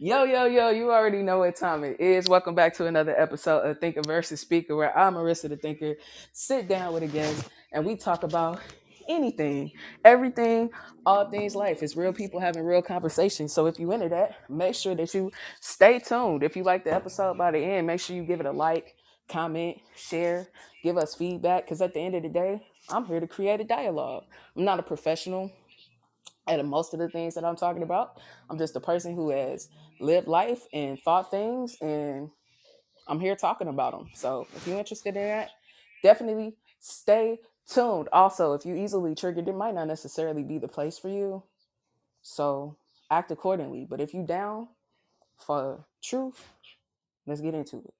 Yo, yo, yo, you already know what time it is. Welcome back to another episode of Thinker versus Speaker, where I'm Marissa the Thinker. Sit down with a guest and we talk about anything, everything, all things life. It's real people having real conversations. So if you into that, make sure that you stay tuned. If you like the episode by the end, make sure you give it a like, comment, share, give us feedback. Because at the end of the day, I'm here to create a dialogue. I'm not a professional at most of the things that I'm talking about. I'm just a person who has lived life and thought things, and I'm here talking about them. So if you're interested in that, definitely stay tuned. Also, if you easily triggered, it might not necessarily be the place for you. So act accordingly. But if you down for truth, let's get into it.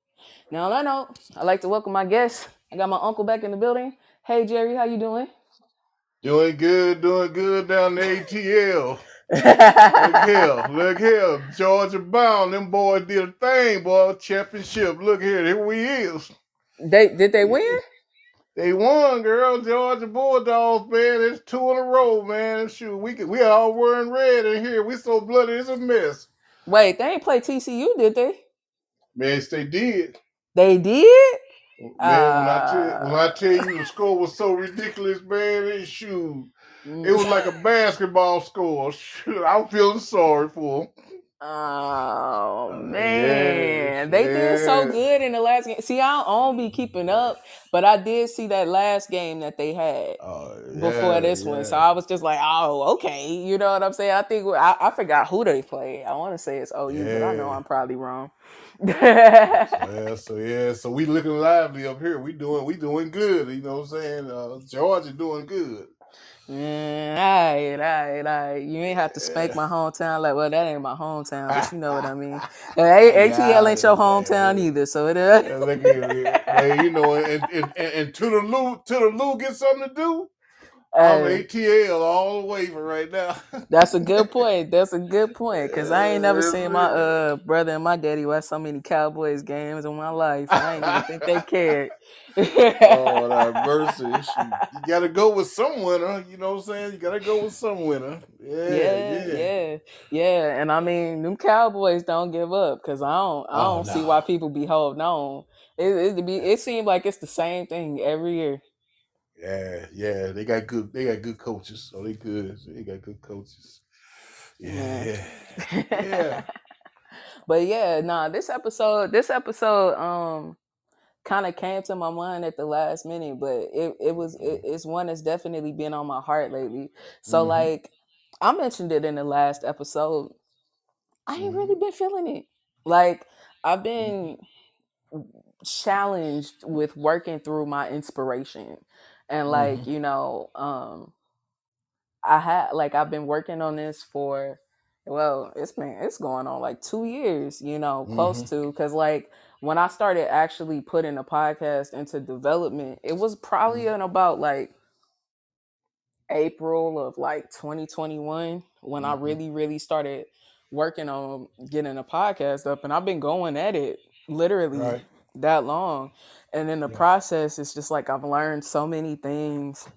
Now on that note, I'd like to welcome my guests. I got my uncle back in the building. Hey Jerry, how you doing? Doing good, doing good down the ATL. Look here, look here. Georgia Bound, them boys did a thing, boy. Championship. Look here, here we is. they did they win? They won, girl. Georgia Bulldogs, man. It's two in a row, man. Shoot, we we all wearing red in here. We so bloody, it's a mess. Wait, they ain't play TCU, did they? Man, yes, they did. They did? Man, when I tell uh. when I tell you the score was so ridiculous, man, it shoot. It was like a basketball score. Shoot, I'm feeling sorry for them. Oh Uh, man, yes, they did so good in the last game. See, I don't, be keeping up, but I did see that last game that they had before yeah, this one. So. I was just like, oh, okay, you know what I'm saying? I think I, I forgot who they played. I want to say it's OU, but I know I'm probably wrong. Yeah, so yeah, so we looking lively up here. We doing we doing good. You know what I'm saying? Uh, Georgia doing good. Mm, all right, all right, all right. You ain't have to spank my hometown like, well, that ain't my hometown, but you know what I mean. Hey, ATL ain't your hometown either, so it is. Yeah, look here, hey, you know, and and, and, and to the Lou, to the Lou get something to do. I'm Hey, ATL all the way for right now. that's a good point. That's a good point. Cause I ain't never seen my uh brother and my daddy watch so many Cowboys games in my life. I ain't even think they cared. Oh, that mercy. Shoot. You gotta go with some winner. You know what I'm saying? You gotta go with some winner. Yeah, Yeah, yeah. yeah, yeah. And I mean, them Cowboys don't give up because I don't, I Oh don't see why people be holding on. It, it be, it seemed like it's the same thing every year. Yeah, yeah. They got good. They got good coaches. So they good. They got good coaches. Yeah. Yeah, yeah. but yeah, nah, this episode, this episode, um, kind of came to my mind at the last minute, but it, it was, it, it's one that's definitely been on my heart lately. So Mhm. like, I mentioned it in the last episode. I ain't really Mhm. been feeling it. Like, I've been challenged with working through my inspiration and like Mhm. you know um i had like i've been working on this for well it's been it's going on like two years you know close Mhm. to because like when i started actually putting a podcast into development it was probably Mhm. in about like april of like 2021 when i Mhm. really really started working on getting a podcast up and i've been going at it literally Right. that long and in the Yeah. process it's just like i've learned so many things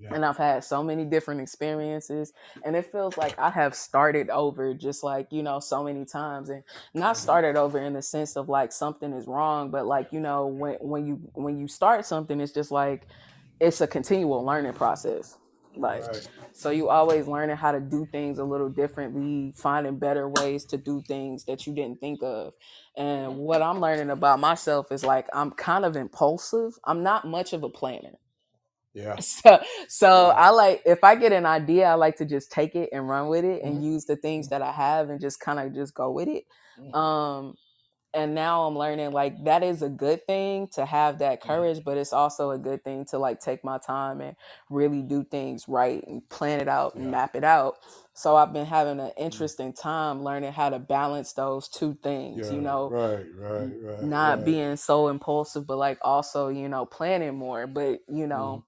Yeah. and i've had so many different experiences and it feels like i have started over just like you know so many times and not Mhm. started over in the sense of like something is wrong but like you know when when you when you start something it's just like it's a continual learning process like Right. so you always learning how to do things a little differently finding better ways to do things that you didn't think of and what i'm learning about myself is like i'm kind of impulsive i'm not much of a planner Yeah. so so Yeah. i like if i get an idea i like to just take it and run with it and Mhm. use the things that i have and just kind of just go with it Mhm. um and now i'm learning like that is a good thing to have that Mhm. courage but it's also a good thing to like take my time and really do things right and plan it out and map it out so i've been having an Mhm. interesting time learning how to balance those two things you know Right. Right. Right. not Right. being so impulsive but like also you know planning more but you know.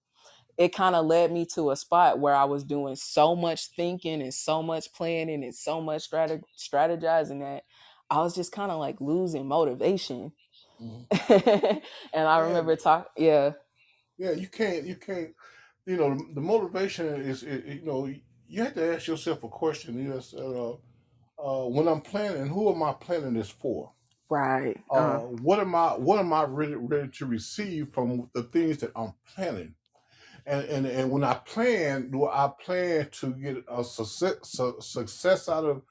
It kind of led me to a spot where I was doing so much thinking and so much planning and so much strate- strategizing that I was just kind of like losing motivation. Mhm. and I Yeah. remember talk, yeah, Yeah. You can't. You can't. You know, the motivation is. is you know, you have to ask yourself a question. You know, uh, uh, when I'm planning, who am I planning this for? Right. Uh, Uh-huh. what am I what am I ready, ready to receive from the things that I'm planning? And and, and when I plan, do I plan to get a success, su- success out of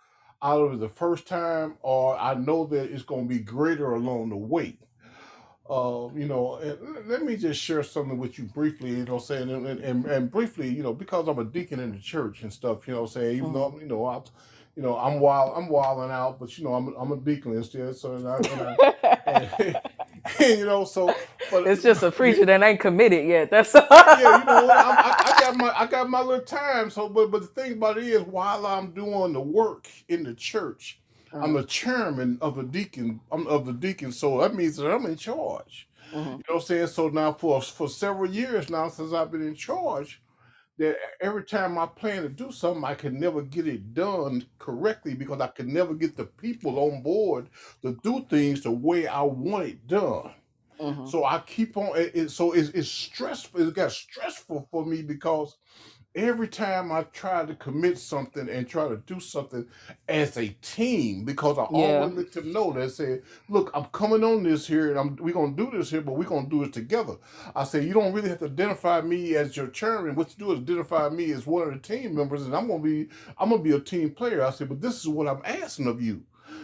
out of it the first time, or I know that it's going to be greater along the way? uh, you know, and let me just share something with you briefly, you know, saying, and, and, and briefly, you know, because I'm a deacon in the church and stuff, you know, I'm saying, even though Mhm. I'm, you know, I, you know, I'm wild, I'm wilding out, but you know, I'm, I'm a deacon still, so and I, and I, you know, so, but it's just a preacher that ain't committed yet. That's all. yeah, you know I, I got my, I got my little time, so, but, but the thing about it is, while I'm doing the work in the church, I'm Uh-huh. the chairman of the deacon, I'm of the deacon, so that means that I'm in charge. Mhm. You know what I'm saying? So now for for several years now since I've been in charge, that every time I plan to do something, I can never get it done correctly because I can never get the people on board to do things the way I want it done. Mhm. So I keep on. It, it- so it's, it's stressful. It got stressful for me because every time I try to commit something and try to do something as a team, because I Yeah. always let them know that say, look, I'm coming on this here and I'm we're gonna do this here, but we're gonna do it together. I said, you don't really have to identify me as your chairman. What you do is identify me as one of the team members, and I'm gonna be I'm gonna be a team player. I said, but this is what I'm asking of you.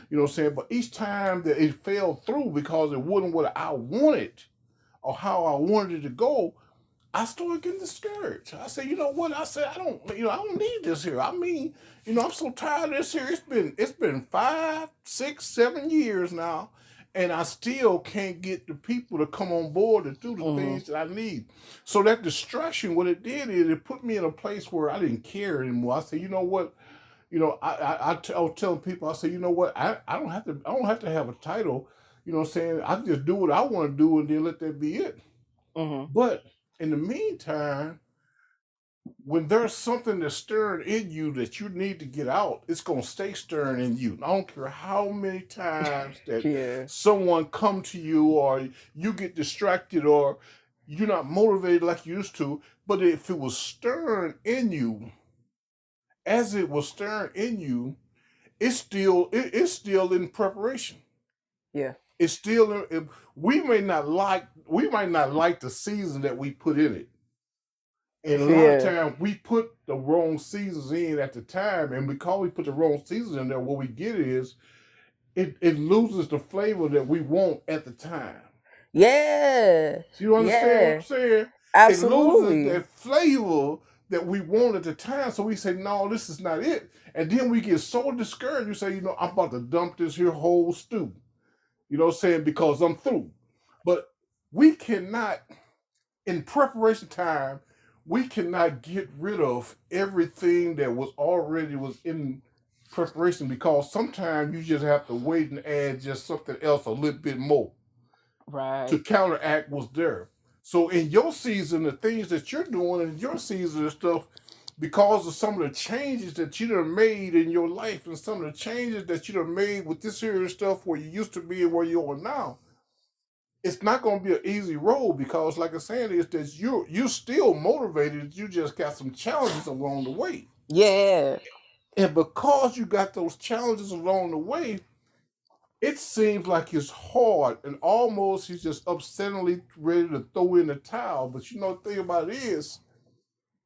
You know what I'm saying? But each time that it fell through because it wasn't what I wanted or how I wanted it to go, I started getting discouraged. I said, you know what? I said, I don't, you know, I don't need this here. I mean, you know, I'm so tired of this here. It's been, it's been five, six, seven years now, and I still can't get the people to come on board and do the Mhm. things that I need. So that distraction, what it did is it put me in a place where I didn't care anymore. I said, you know what? You know, I, I, I, t- I was telling people, I said, you know what? I, I don't have to, I don't have to have a title. You know what I'm saying? I just do what I want to do and then let that be it. Mhm. But in the meantime, when there's something that's stirring in you that you need to get out, it's gonna stay stirring in you. I don't care how many times that Yeah. someone come to you or you get distracted or you're not motivated like you used to. But if it was stirring in you, as it was stirring in you, it's still it, it's still in preparation. Yeah. It's still in, it- we may not like we might not like the season that we put in it. And a lot of Yeah. times we put the wrong seasons in at the time, and because we put the wrong seasons in there, what we get is it, it loses the flavor that we want at the time. Yeah. You understand what I'm saying? Absolutely. It loses that flavor that we want at the time. So we say, no, this is not it. And then we get so discouraged, we say, you know, I'm about to dump this here whole stew. You know what I'm saying? Because I'm through. But we cannot, in preparation time, we cannot get rid of everything that was already was in preparation because sometimes you just have to wait and add just something else a little bit more Right. to counteract what's there. So in your season, the things that you're doing in your season and stuff, because of some of the changes that you done made in your life and some of the changes that you done made with this here stuff where you used to be and where you are now, it's not gonna be an easy road because like I'm saying is that you you're still motivated, you just got some challenges along the way. Yeah. And because you got those challenges along the way, it seems like it's hard and almost he's just upsettingly ready to throw in the towel. But you know the thing about it is,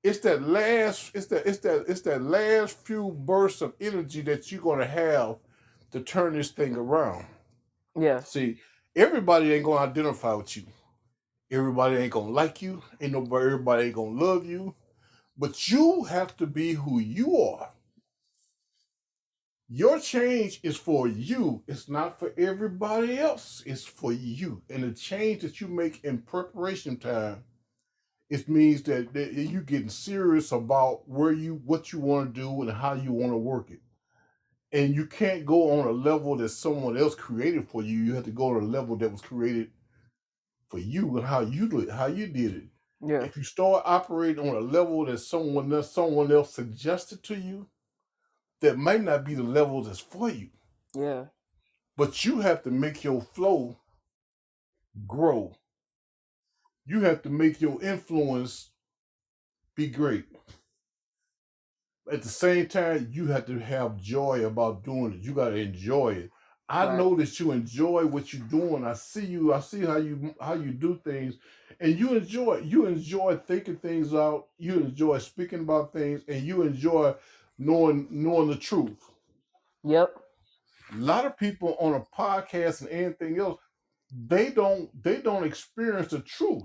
it's that last, it's that, it's that, it's that last few bursts of energy that you're gonna have to turn this thing around. Yeah. See, everybody ain't gonna identify with you. Everybody ain't gonna like you. Ain't nobody, everybody ain't gonna love you. But you have to be who you are. Your change is for you. It's not for everybody else. It's for you. And the change that you make in preparation time, it means that, that you getting serious about where you what you want to do and how you want to work it. And you can't go on a level that someone else created for you. You have to go on a level that was created for you and how you did how you did it. Yeah. If you start operating on a level that someone else someone else suggested to you, that might not be the level that's for you. Yeah. But you have to make your flow grow. You have to make your influence be great. At the same time, you have to have joy about doing it. You got to enjoy it. I Right. know that you enjoy what you're doing. I see you. I see how you how you do things, and you enjoy. You enjoy thinking things out. You enjoy speaking about things, and you enjoy knowing knowing the truth. Yep. A lot of people on a podcast and anything else, they don't they don't experience the truth.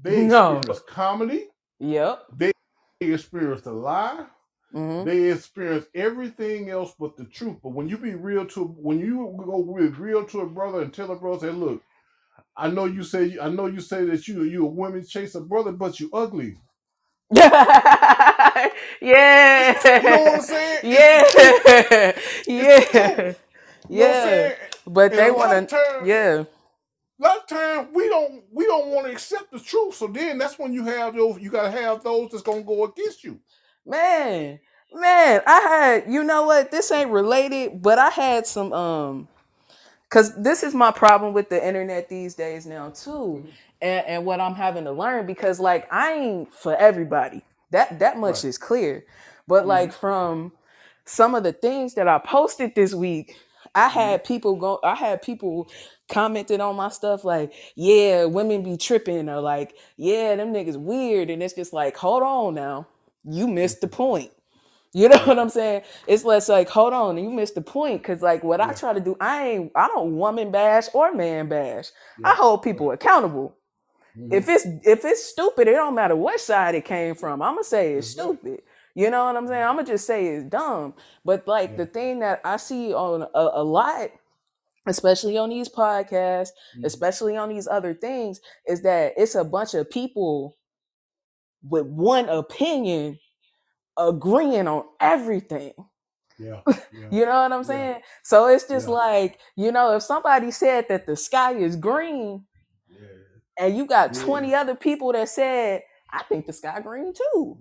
They No. experience comedy. Yep. They experience the lie. Hmm They experience everything else but the truth. But when you be real to when you go with real to a brother and tell a brother, say, look, I know you say I know you say that you you a women chaser brother, but you ugly. yeah. You know what I'm saying? Yeah. It's the Yeah. truth. You know what I'm Yeah. saying? But And they a want to, times, Yeah. a lot of times we don't we don't want to accept the truth. So then that's when you have those you gotta have those that's gonna go against you. Man. Man, I had. You know what? This ain't related, but I had some. Um. Cause this is my problem with the internet these days now too, Mhm. and and what I'm having to learn because like I ain't for everybody. That that much Right. is clear, but like Mhm. from some of the things that I posted this week, I Mhm. had people go. I had people commented on my stuff like, "Yeah, women be tripping," or like, "Yeah, them niggas weird," and it's just like, hold on now, you missed the point. You know what I'm saying? It's less like, hold on, you missed the point. Cause like what I try to do, I ain't I don't woman bash or man bash. I hold people accountable. Mhm. If it's if it's stupid, it don't matter what side it came from. I'ma say it's right. stupid. You know what I'm saying? Mm-hmm. I'ma just say it's dumb. But like the thing that I see on a, a lot, especially on these podcasts, mm-hmm. especially on these other things, is that it's a bunch of people with one opinion agreeing on everything. Yeah. Yeah. You know what I'm Yeah. saying? So it's just Yeah. like, you know, if somebody said that the sky is green Yeah. and you got Yeah. 20 other people that said, I think the sky green too.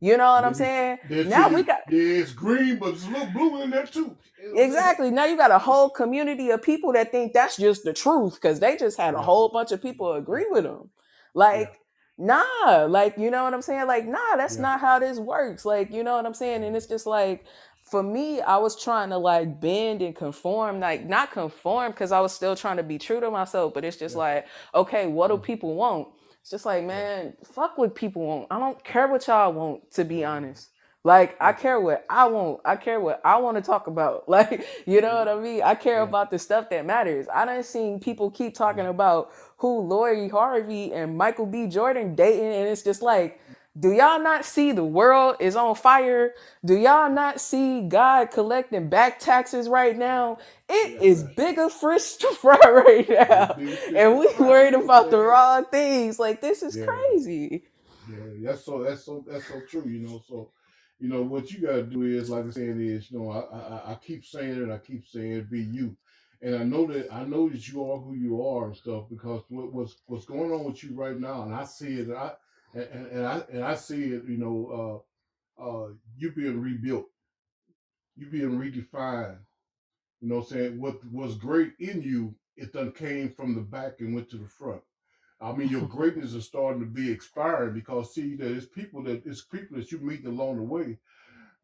You know what I'm saying? then Now see, we got yeah, it's green, but it's a little blue in there too. You know what I'm saying? exactly. Now you got a whole community of people that think that's just the truth because they just had a whole bunch of people agree with them. Like, nah, like you know what I'm saying? Like, nah, that's Yeah. not how this works. Like, you know what I'm saying? And it's just like for me, I was trying to like bend and conform, like not conform because I was still trying to be true to myself, but it's just Yeah. like, okay, what do Mhm. people want? It's just like, man, fuck what people want. I don't care what y'all want, to be honest. Like, I care what I want. I care what I want to talk about. Like, you know what I mean? I care Yeah. about the stuff that matters. I done seen people keep talking about who Lori Harvey and Michael B. Jordan dating, and it's just like, do y'all not see the world is on fire? Do y'all not see God collecting back taxes right now? It Yeah. is bigger fish to fry right now. It's big fish And we worried about the wrong things. Like this is Yeah. crazy. Yeah, that's so that's so that's so true, you know. So, you know, what you gotta do is like I said is, you know, I I, I keep saying it, I keep saying be you. And I know that I know that you are who you are and stuff because what, what's what's going on with you right now, and I see it, and I and, and I and I see it, you know, uh uh you being rebuilt, you being redefined. You know what I'm saying? What was great in you, it done came from the back and went to the front. I mean, your greatness is starting to be expiring because see that it's people that it's people that you meet along the way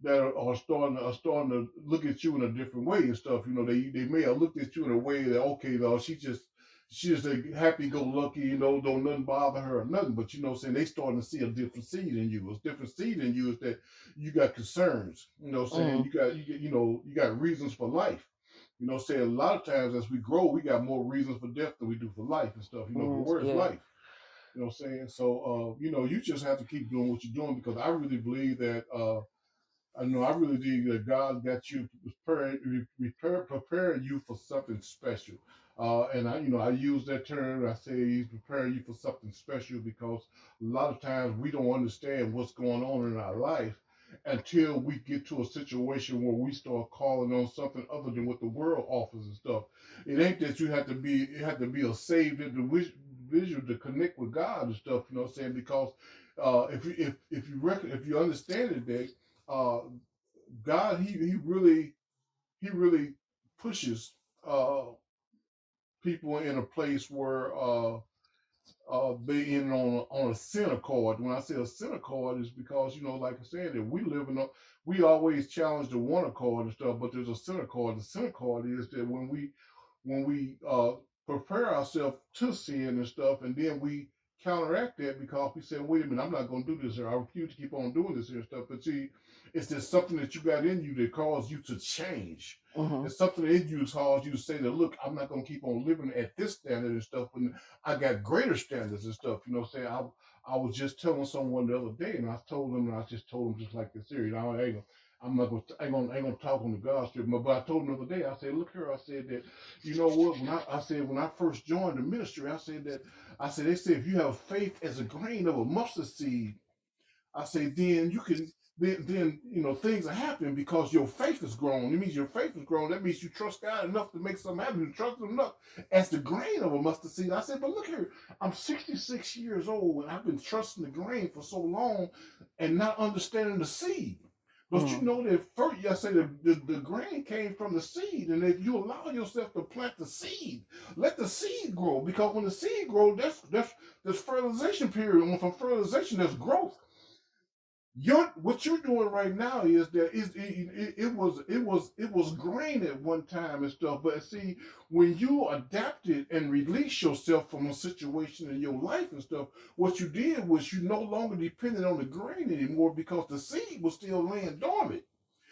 that are, are starting to, are starting to look at you in a different way and stuff. You know, they they may have looked at you in a way that okay, though she just she just a happy go lucky, you know, don't nothing bother her or nothing. But you know, what I'm saying they starting to see a different seed in you. A different seed in you is that you got concerns. You know, what I'm saying Mm. you got you you know you got reasons for life. You know, say a lot of times as we grow, we got more reasons for death than we do for life and stuff. You know, Mm, where's yeah. life? You know what I'm saying? So, uh, you know, you just have to keep doing what you're doing because I really believe that, uh, I know I really believe that God got you preparing, prepare, preparing you for something special. Uh, and I, you know, I use that term. I say He's preparing you for something special because a lot of times we don't understand what's going on in our life until we get to a situation where we start calling on something other than what the world offers and stuff. It ain't that you have to be, it have to be a saved individual to connect with God and stuff. You know what I'm saying? Because uh, if you if if you reckon if you understand it, that uh, God he he really he really pushes uh, people in a place where uh, being on a, on a center card. When I say a center card, is because you know, like I said, that we live in a we always challenge the one accord and stuff, but there's a center card. The center card is that when we when we uh, prepare ourselves to sin and stuff, and then we counteract that because we say, wait a minute, I'm not going to do this, or I refuse to keep on doing this here and stuff. But see, it's just something that you got in you that caused you to change. Mm-hmm. It's something in you that caused you to say that, look, I'm not going to keep on living at this standard and stuff when I got greater standards and stuff. You know, saying I I was just telling someone the other day, and I told them, and I just told them just like this series. I ain't gonna, I'm not gonna, ain't gonna, ain't gonna talk on the God strip, but I told them the other day. I said, look here, I said that, you know what? When I, I said when I first joined the ministry, I said that, I said they said if you have faith as a grain of a mustard seed, I say then you can. Then, then you know things are happening because your faith is grown. It means your faith is grown. That means you trust God enough to make something happen. You trust Him enough as the grain of a mustard seed. I said, but look here, I'm 66 years old and I've been trusting the grain for so long and not understanding the seed. But you Mm. know that first, I say the, the, the grain came from the seed, and if you allow yourself to plant the seed, let the seed grow. Because when the seed grows, that's that's there's fertilization period. And from fertilization, there's growth. Your what you're doing right now is that is it, it, it was it was it was grain at one time and stuff. But see, when you adapted and release yourself from a situation in your life and stuff, what you did was you no longer depended on the grain anymore because the seed was still laying dormant.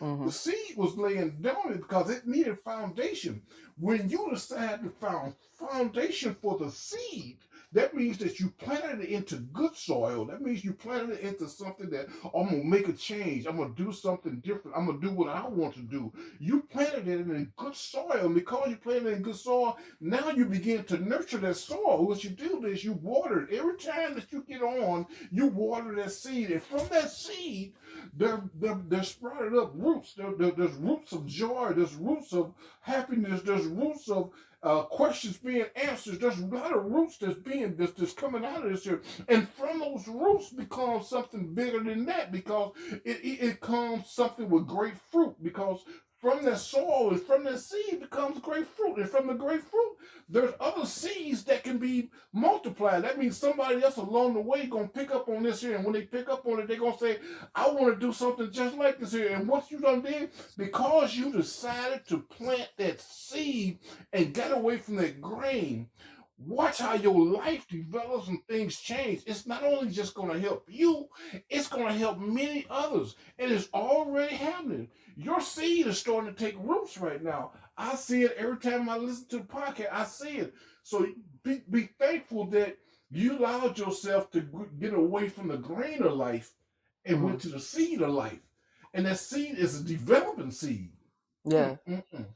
Mm-hmm. The seed was laying dormant because it needed foundation. When you decide to found foundation for the seed, that means that you planted it into good soil. That means you planted it into something that I'm gonna make a change. I'm gonna do something different. I'm gonna do what I want to do. You planted it in good soil, and because you planted it in good soil, now you begin to nurture that soil. What you do is you water it every time that you get on. You water that seed, and from that seed, there, there, there sprouted up roots. There, there- there's roots of joy. There's roots of happiness. There's roots of uh, questions being answered. There's a lot of roots that's being that's, that's coming out of this here, and from those roots becomes something bigger than that because it, it, it comes something with great fruit because. From that soil and from that seed becomes grapefruit. and from the grapefruit, there's other seeds that can be multiplied. That means somebody else along the way gonna pick up on this here, and when they pick up on it, they're gonna say, I want to do something just like this here. And once you done did, because you decided to plant that seed and get away from that grain, watch how your life develops and things change. It's not only just going to help you, it's going to help many others. And it's already happening. Your seed is starting to take roots right now. I see it every time I listen to the podcast. I see it. So be, be thankful that you allowed yourself to get away from the grain of life and Mhm. went to the seed of life. And that seed is a developing seed. Yeah. Mm-mm.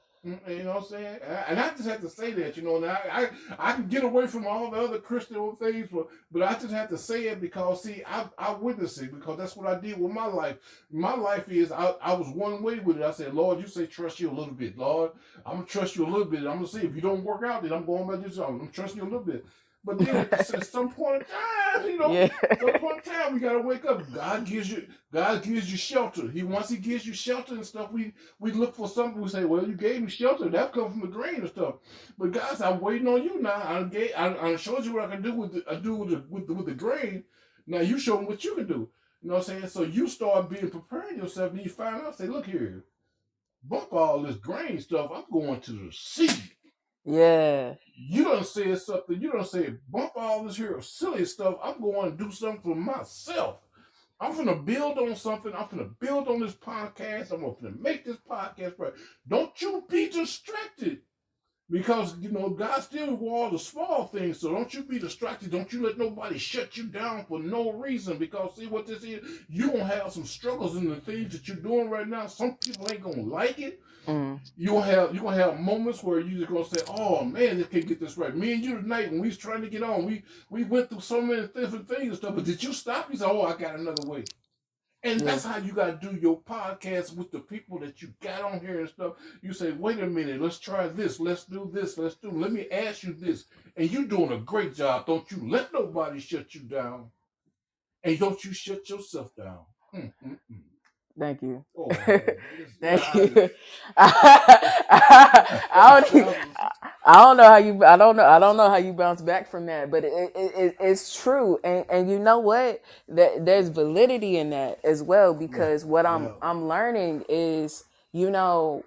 You know what I'm saying? And I just have to say that, you know, and I, I can get away from all the other Christian things, but but I just have to say it because see, I I witnessed it because that's what I did with my life. My life is I, I was one way with it. I said, Lord, you say trust you a little bit, Lord. I'm gonna trust you a little bit. I'm gonna see if you don't work out, then I'm going by this. I'm gonna trust you a little bit. But then at, some point in time, you know, Yeah. some point in time, we gotta wake up. God gives you, God gives you shelter. He once He gives you shelter and stuff. We we look for something. We say, well, you gave me shelter. That comes from the grain and stuff. But guys, I'm waiting on you now. I gave, I, I showed you what I can do with the, I do with the, with the with the grain. Now you show me what you can do. You know what I'm saying? So you start being preparing yourself, and you find out. Say, look here, bump all this grain stuff. I'm going to the seed. Yeah. You don't say something. You don't say bump all this here silly stuff. I'm going to do something for myself. I'm gonna build on something. I'm gonna build on this podcast. I'm gonna make this podcast right. Don't you be distracted. Because you know God still rewards the small things, so don't you be distracted. Don't you let nobody shut you down for no reason. Because see what this is, you gonna have some struggles in the things that you're doing right now. Some people ain't gonna like it. Mm. You gonna have you gonna have moments where you just gonna say, "Oh man, they can't get this right." Me and you tonight, when we was trying to get on, we we went through so many different things and stuff. But did you stop? You said, "Oh, I got another way." And Yeah. that's how you gotta do your podcast with the people that you got on here and stuff. You say, "Wait a minute, let's try this. Let's do this. Let's do. Let me ask you this." And you're doing a great job. Don't you let nobody shut you down, and don't you shut yourself down. Mm, mm, mm. Thank you. Oh, Thank I- you. I don't I I don't know how you. I don't know. I don't know how you bounce back from that, but it, it, it it's true, and and you know what? That there's validity in that as well because what I'm yeah. I'm learning is, you know,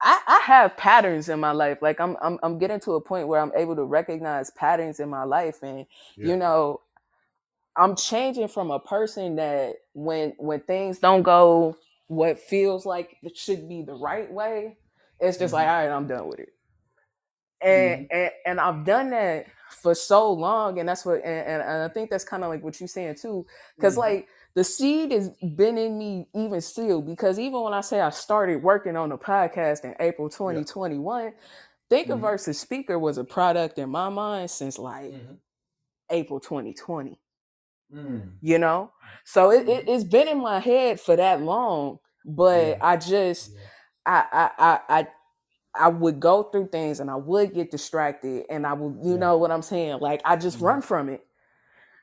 I, I have patterns in my life. Like I'm, I'm I'm getting to a point where I'm able to recognize patterns in my life, and Yeah. you know, I'm changing from a person that when when things don't go what feels like it should be the right way, it's just like Mhm. all right, I'm done with it and Mhm. and, and I've done that for so long, and that's what, and, and, and I think that's kind of like what you're saying too, because Mhm. like the seed has been in me even still, because even when I say I started working on the podcast in April Yeah. 2021, Thinker Mhm. versus Speaker was a product in my mind since like Mhm. April 2020, Mm. you know, so it, it Mhm. it's been in my head for that long, but Yeah. I just Yeah. I I I I I would go through things and I would get distracted and I would, you Yeah. know what I'm saying? Like I just Mhm. run from it.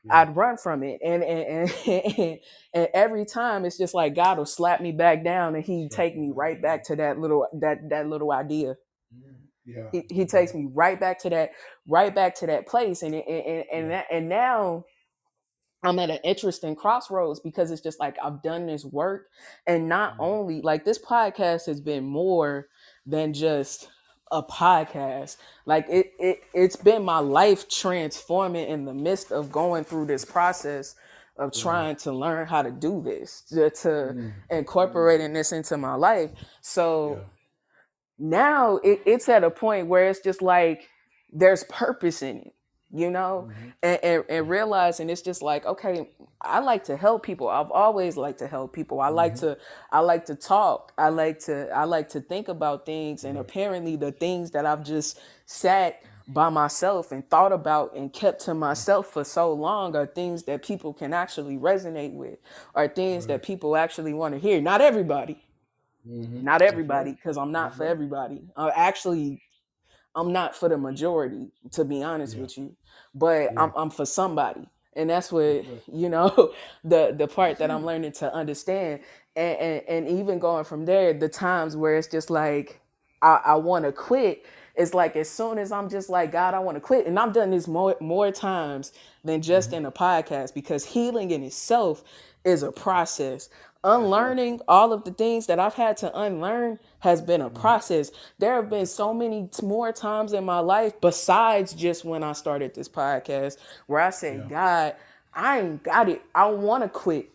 Yeah. I'd run from it. And and, and and every time it's just like God will slap me back down and he take me right back to that little that that little idea. Mhm. Yeah. He, he takes me right back to that right back to that place and and and and, that, and now I'm at an interesting crossroads because it's just like I've done this work and not Mhm. only like this podcast has been more than just a podcast. Like it it it's been my life transforming in the midst of going through this process of Yeah. trying to learn how to do this to, to Mhm. incorporating this into my life. So Yeah. now it, it's at a point where it's just like there's purpose in it you know? Mhm. and, and, and realizing it's just like okay i like to help people. I've always liked to help people. I like Mhm. to i like to talk. I like to i like to think about things. And apparently the things that i've just sat by myself and thought about and kept to myself for so long are things that people can actually resonate with are things Right. that people actually want to hear. Not everybody. Mhm. not everybody because i'm not for right. everybody. Uh, actually i'm not for the majority to be honest Yeah. with you but Yeah. i'm, I'm for somebody and that's what you know the the part that i'm learning to understand and and, and even going from there the times where it's just like i, I want to quit it's like as soon as i'm just like god i want to quit and i've done this more more times than just Mhm. in a podcast because healing in itself is a process. Unlearning all of the things that I've had to unlearn has been a Mhm. process. There have been so many more times in my life besides just when I started this podcast where I said, Yeah. God, I ain't got it. I want to quit.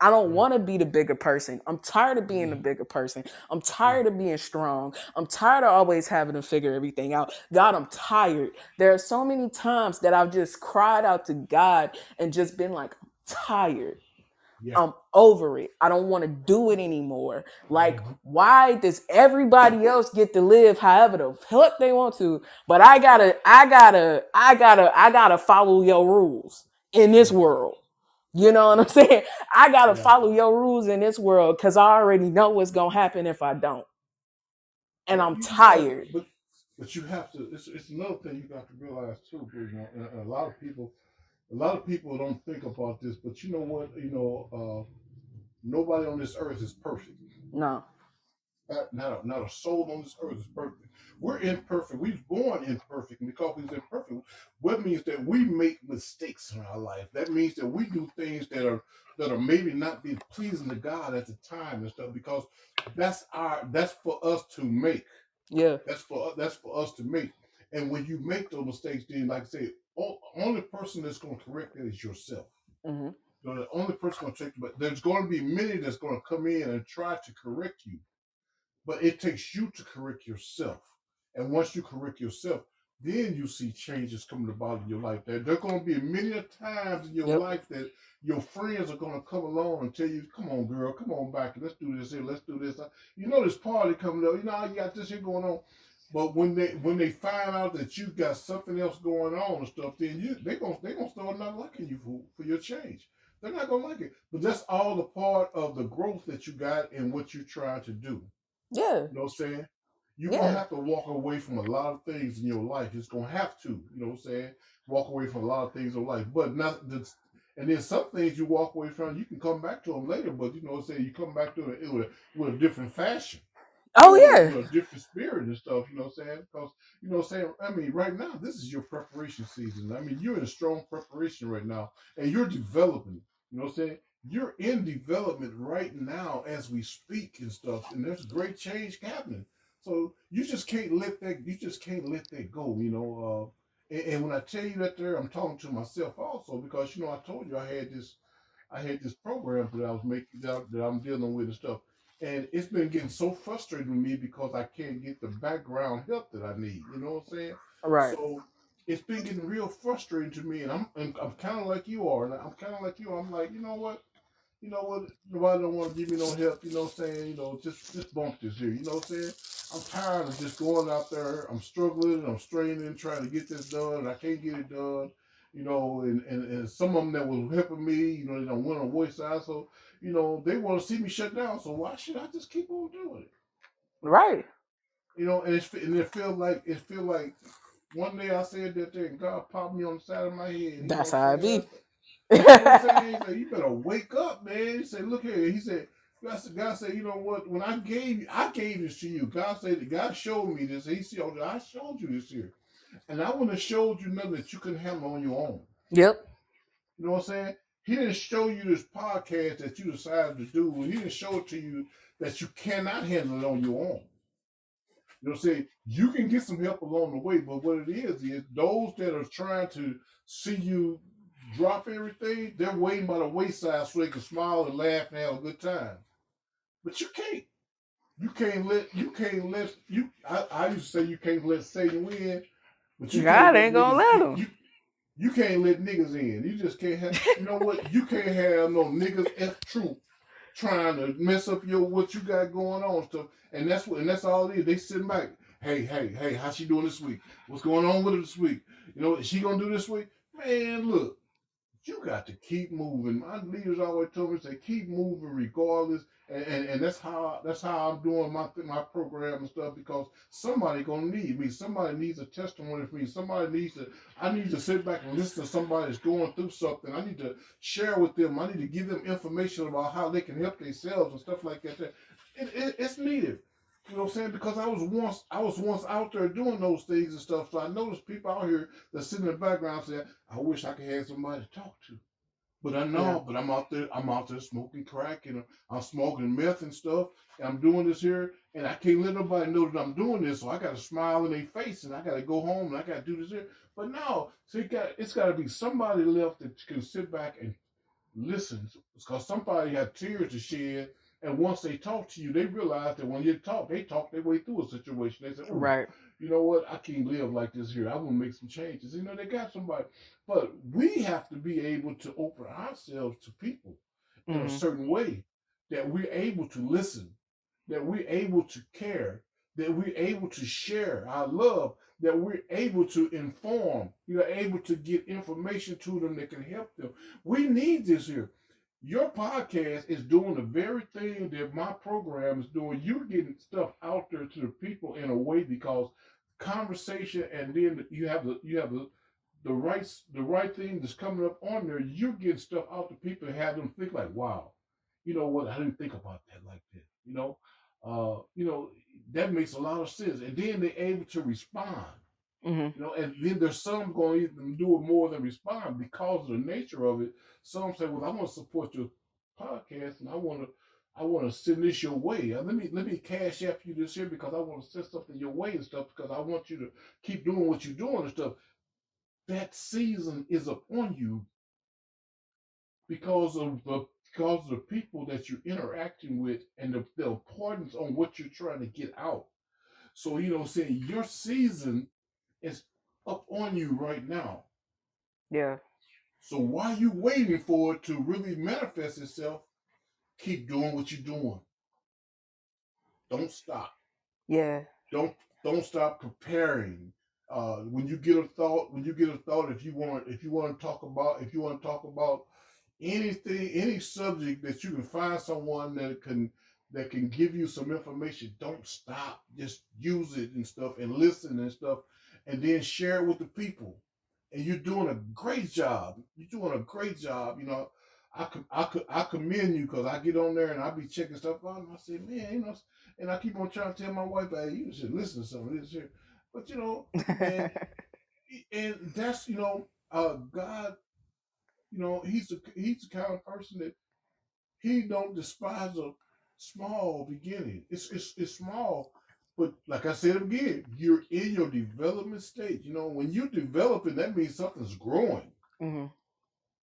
I don't want to be the bigger person. I'm tired of being the bigger person. I'm tired of being strong. I'm tired of always having to figure everything out. God, I'm tired. There are so many times that I've just cried out to God and just been like, I'm tired. Yeah. I'm over it. I don't want to do it anymore. Like, Mhm. why does everybody else get to live however the fuck they want to? But I gotta, I gotta, I gotta, I gotta follow your rules in this world. You know what I'm saying? I gotta Yeah. follow your rules in this world because I already know what's gonna happen if I don't. And I'm you, you got, tired. but but you have to. It's, it's another thing you got to realize too. And, and a lot of people, a lot of people don't think about this. But you know what? You know, uh, nobody on this earth is perfect. No. Not, not, a, not a soul on this earth is perfect. We're imperfect. We was born imperfect, and because we're imperfect, what means that we make mistakes in our life. That means that we do things that are that are maybe not be pleasing to God at the time and stuff. Because that's our that's for us to make. Yeah. That's for that's for us to make. And when you make those mistakes, then like I say, o- only person that's going to correct that is yourself. hmm So the only person going to take, you, but there's going to be many that's going to come in and try to correct you. But it takes you to correct yourself. And once you correct yourself, then you see changes coming about in your life. There, there are going to be many times in your Yep. life that your friends are going to come along and tell you, "Come on, girl, come on back, let's do this here, let's do this." You know, this party coming up. You know, you got this here going on. But when they when they find out that you got something else going on and stuff, then you they gonna they gonna start not liking you for, for your change. They're not gonna like it. But that's all the part of the growth that you got and what you're trying to do. Yeah. You know what I'm saying? You're gonna have to walk away from a lot of things in your life. It's gonna have to, you know what I'm saying? Walk away from a lot of things in life. But not the and then some things you walk away from, you can come back to them later, but you know what I'm saying, you come back to it with a, with a different fashion. Oh yeah. you know, different spirit and stuff. You know what I'm saying? Because you know, what I'm saying. I mean, right now this is your preparation season. I mean, you're in a strong preparation right now, and you're developing. You know what I'm saying? You're in development right now as we speak and stuff, and there's great change happening. So you just can't let that. You just can't let that go. You know. Uh, and, and when I tell you that, there, I'm talking to myself also because you know I told you I had this. I had this program that I was making that, that I'm dealing with and stuff and it's been getting so frustrating with me because I can't get the background help that I need. You know what I'm saying? Right. So it's been getting real frustrating to me, and I'm and I'm kind of like you are, and I'm kind of like you. I'm like, you know what? You know what? Nobody don't want to give me no help. You know what I'm saying? You know, just just bump this here. You know what I'm saying? I'm tired of just going out there. I'm struggling. I'm straining, trying to get this done. And I can't get it done. You know, and, and, and some of them that was helping me, you know, they don't want on voice side. So, you know, they want to see me shut down. So why should I just keep on doing it? Right. You know, and, it's, and it feel like it feel like one day I said that thing, God popped me on the side of my head. That's how I'm uh, be. You know what I'm saying? He said, you better wake up, man. He said, look here. He said, God said, God said, you know what? When I gave you, I gave this to you. God said, God showed me this. He said, I showed you this here. And I wouldn't have showed you nothing that you couldn't handle on your own. Yep. You know what I'm saying? He didn't show you this podcast that you decided to do. He didn't show it to you that you cannot handle it on your own. You know what I'm saying? You can get some help along the way, but what it is is those that are trying to see you drop everything, they're waiting by the wayside so they can smile and laugh and have a good time. But you can't. You can't let you can't let you I, I used to say you can't let Satan win, but you God ain't gonna let him. You, you can't let niggas in. You just can't have you know what? You can't have no niggas F troop trying to mess up your what you got going on stuff. And that's what and that's all it is. They sitting back. Hey, hey, hey, how's she doing this week? What's going on with her this week? You know, is she gonna do this week? Man, look, you got to keep moving. My leaders always told me say keep moving regardless. And, and, that's how that's how I'm doing my my program and stuff because somebody gonna need me. Somebody needs a testimony from me. Somebody needs to. I need to sit back and listen to somebody that's going through something. I need to share with them. I need to give them information about how they can help themselves and stuff like that. It, it, it's needed. You know what I'm saying? Because I was once I was once out there doing those things and stuff. So I noticed people out here that sit in the background saying, I wish I could have somebody to talk to. But I know, Yeah. but I'm out there, I'm out there smoking crack and I'm smoking meth and stuff. And I'm doing this here, and I can't let nobody know that I'm doing this. So I got to smile in their face, and I got to go home, and I got to do this here. But no, see, it got, it's got to be somebody left that can sit back and listen, because somebody had tears to shed. And once they talk to you, they realize that when you talk, they talk their way through a situation. They say, "Ooh, Right. You know what? I can't live like this here. I want to make some changes. You know, they got somebody, but we have to be able to open ourselves to people in a Mhm. certain way that we're able to listen, that we're able to care, that we're able to share our love, that we're able to inform, you're able to get information to them that can help them. We need this here. Your podcast is doing the very thing that my program is doing. You're getting stuff out there to the people in a way because conversation and then you have the you have the the right the right thing that's coming up on there. You're getting stuff out to people and have them think like, wow, you know what? I didn't think about that like that. You know, uh, you know that makes a lot of sense. And then they're able to respond. Mhm. You know, and then there's some going to do it more than respond because of the nature of it. Some say, "Well, I want to support your podcast, and I want to, I want to send this your way. Uh, Let me let me cash app you this here because I want to send something your way and stuff because I want you to keep doing what you're doing and stuff." That season is upon you because of the because of the people that you're interacting with and the, the importance on what you're trying to get out. So you know, saying your season is up on you right now. Yeah. So while you waiting for it to really manifest itself, keep doing what you're doing. Don't stop. Yeah. Don't don't stop preparing. Uh, when you get a thought, when you get a thought, if you want, if you want to talk about, if you want to talk about anything, any subject that you can find someone that can that can give you some information, don't stop. Just use it and stuff, and listen and stuff, and then share it with the people. And you're doing a great job. You're doing a great job. You know, I I could I commend you because I get on there and I be checking stuff out, and I say, man, you know, and I keep on trying to tell my wife, "Hey, you should listen to some of this here." But you know, and and that's you know, uh, God, you know, he's the he's the kind of person that he don't despise a small beginning. It's it's it's small, but like I said again, you're in your development stage. You know, when you're developing, that means something's growing. Mhm.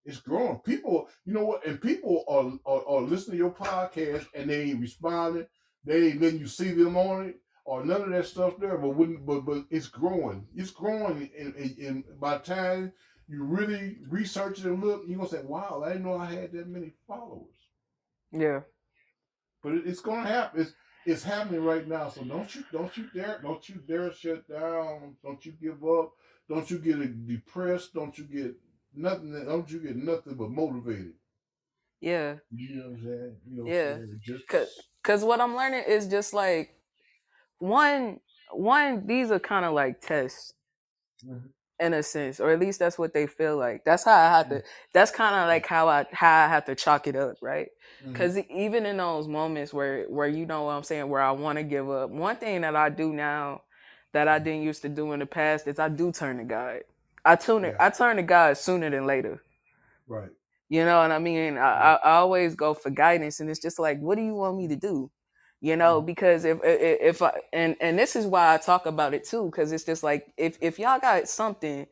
It's growing. People, you know what? And people are, are, are listening to your podcast and they ain't responding. They ain't letting you see them on it or none of that stuff there. But when, but but it's growing. It's growing, and, and, and by the time you really research it and look, you're gonna say, "Wow, I didn't know I had that many followers." Yeah. But it, it's gonna happen. It's it's happening right now. So don't you don't you dare don't you dare shut down. Don't you give up. Don't you get depressed. Don't you get nothing. Don't you get nothing but motivated. Yeah. You know what I'm saying? You know, Yeah. just Cause, Cause what I'm learning is just like one one, these are kind of like tests Mhm. In a sense, or at least that's what they feel like. That's how I have to mm. that's kind of like how I how I have to chalk it up, right? Mm-hmm. Because even in those moments where where you know what I'm saying, where I want to give up, one thing that I do now that I didn't used to do in the past is I do turn to God. I tune it. Yeah. I turn to God sooner than later. right. You know what I mean? I, I, I always go for guidance, and it's just like, what do you want me to do? You know, Mhm. because if if, if I and and this is why I talk about it too, because it's just like if if y'all got something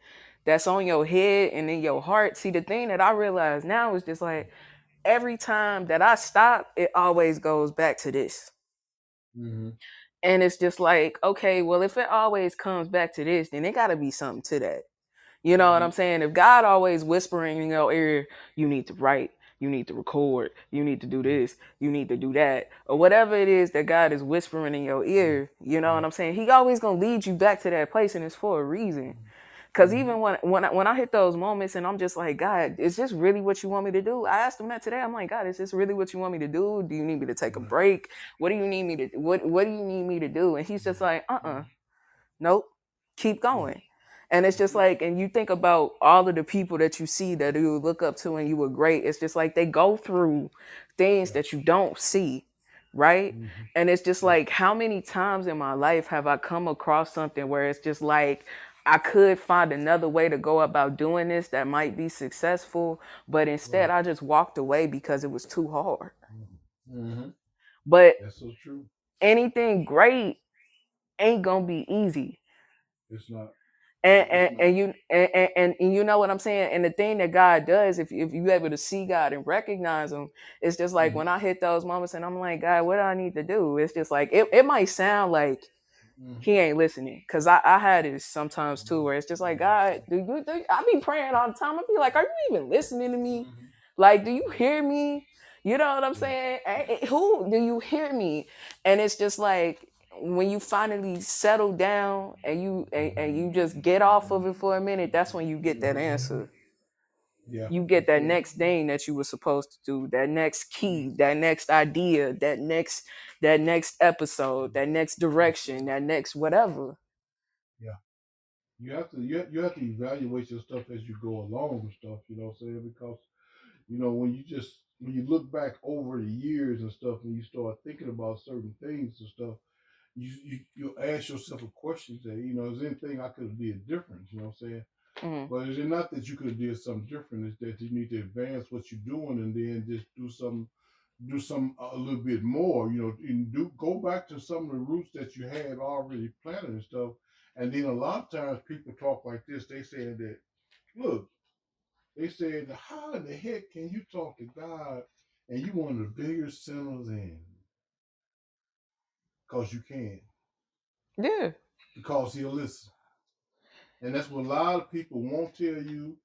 that's on your head and in your heart, see the thing that I realize now is just like every time that I stop, it always goes back to this. Mm-hmm. And it's just like, okay, well, if it always comes back to this, then it got to be something to that. You know what Mhm. I'm saying? If God always whispering in your ear, you need to write, you need to record, you need to do mm-hmm. this, you need to do that, or whatever it is that God is whispering in your ear, mm-hmm. you know what mm-hmm. I'm saying? He always gonna lead you back to that place, and it's for a reason. Cause even when when I, when I hit those moments and I'm just like, God, is this really what you want me to do? I asked him that today. I'm like, God, is this really what you want me to do? Do you need me to take a break? What do you need me to what What do you need me to do? And he's just like, uh, uh nope, keep going. And it's just like, and you think about all of the people that you see that you look up to and you were great. It's just like they go through things that you don't see, right? Mhm. And it's just like, how many times in my life have I come across something where it's just like, I could find another way to go about doing this that might be successful, but instead Right. I just walked away because it was too hard. Mm-hmm. But That's so true. anything great ain't gonna be easy. It's not. And and, and you and, and, and you know what I'm saying? And the thing that God does, if if you able to see God and recognize him, it's just like Mhm. when I hit those moments and I'm like, God, what do I need to do? It's just like it, it might sound like Mhm. he ain't listening. Cause I, I had it sometimes too where it's just like, God, do you do I be praying all the time. I be like, Are you even listening to me? Like, do you hear me? You know what I'm saying? Eh, Who do you hear me? And it's just like when you finally settle down and you and, and you just get off of it for a minute, that's when you get that answer. Yeah. You get that next thing that you were supposed to do, that next key, that next idea, that next that next episode, that next direction, that next whatever. Yeah. You have to you have, you have to evaluate your stuff as you go along with stuff. You know what I'm saying? Because you know when you just when you look back over the years and stuff, and you start thinking about certain things and stuff, you you you ask yourself a question that you know is anything I could have did different? You know what I'm saying? Mhm. But is it not that you could have did something different? It's that you need to advance what you're doing and then just do some do some a little bit more. You know, and do go back to some of the roots that you had already planted and stuff. And then a lot of times people talk like this. They say that look, they said how in the heck can you talk to God and you one of the biggest sinners in? Because you can. Yeah. because he'll listen. And that's what a lot of people won't tell you,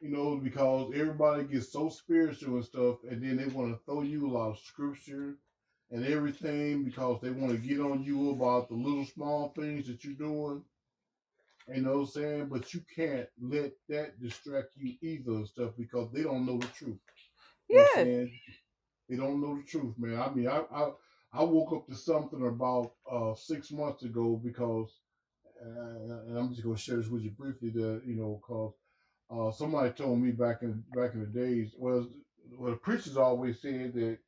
you know, because everybody gets so spiritual and stuff, and then they want to throw you a lot of scripture and everything because they want to get on you about the little small things that you're doing. You know what I'm saying? But you can't let that distract you either and stuff because they don't know the truth. You know Yeah. They don't know the truth, man. I mean, I I, I woke up to something about uh, six months ago because, and I'm just gonna share this with you briefly. That you know, cause uh, somebody told me back in back in the days. Well, well, the preachers always said that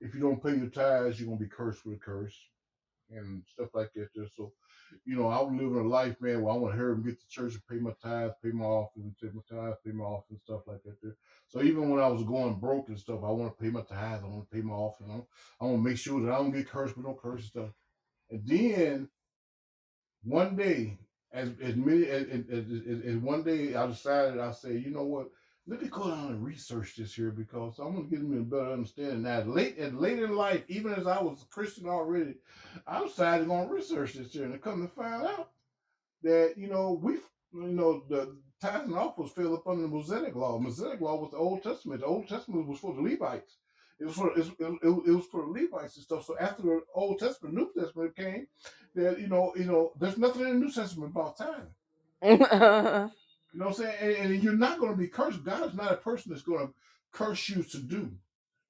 if you don't pay your tithes, you're gonna be cursed with a curse. and stuff like that. There. So, you know, I was living a life, man, where I want to hear him get to church and pay my tithes, pay my offerings, pay my tithes, pay my offerings, stuff like that. There. So even when I was going broke and stuff, I want to pay my tithes, I want to pay my offerings, I want to make sure that I don't get cursed with no curse and stuff. And then one day, as as many as, as, as, as one day, I decided I said, you know what? Let me go down and research this here because I want to give me a better understanding. Now, late and late in life, even as I was a Christian already, I'm decided to research this here, and come to find out that you know we, you know, the tithes and offerings fell up under the Mosaic law. Mosaic law was the Old Testament. The Old Testament was for the Levites. It was for it, it, it was for the Levites and stuff. So after the Old Testament, New Testament came, that you know, you know, there's nothing in the New Testament about time. You know what I'm saying? And, and you're not going to be cursed. God is not a person that's going to curse you to do.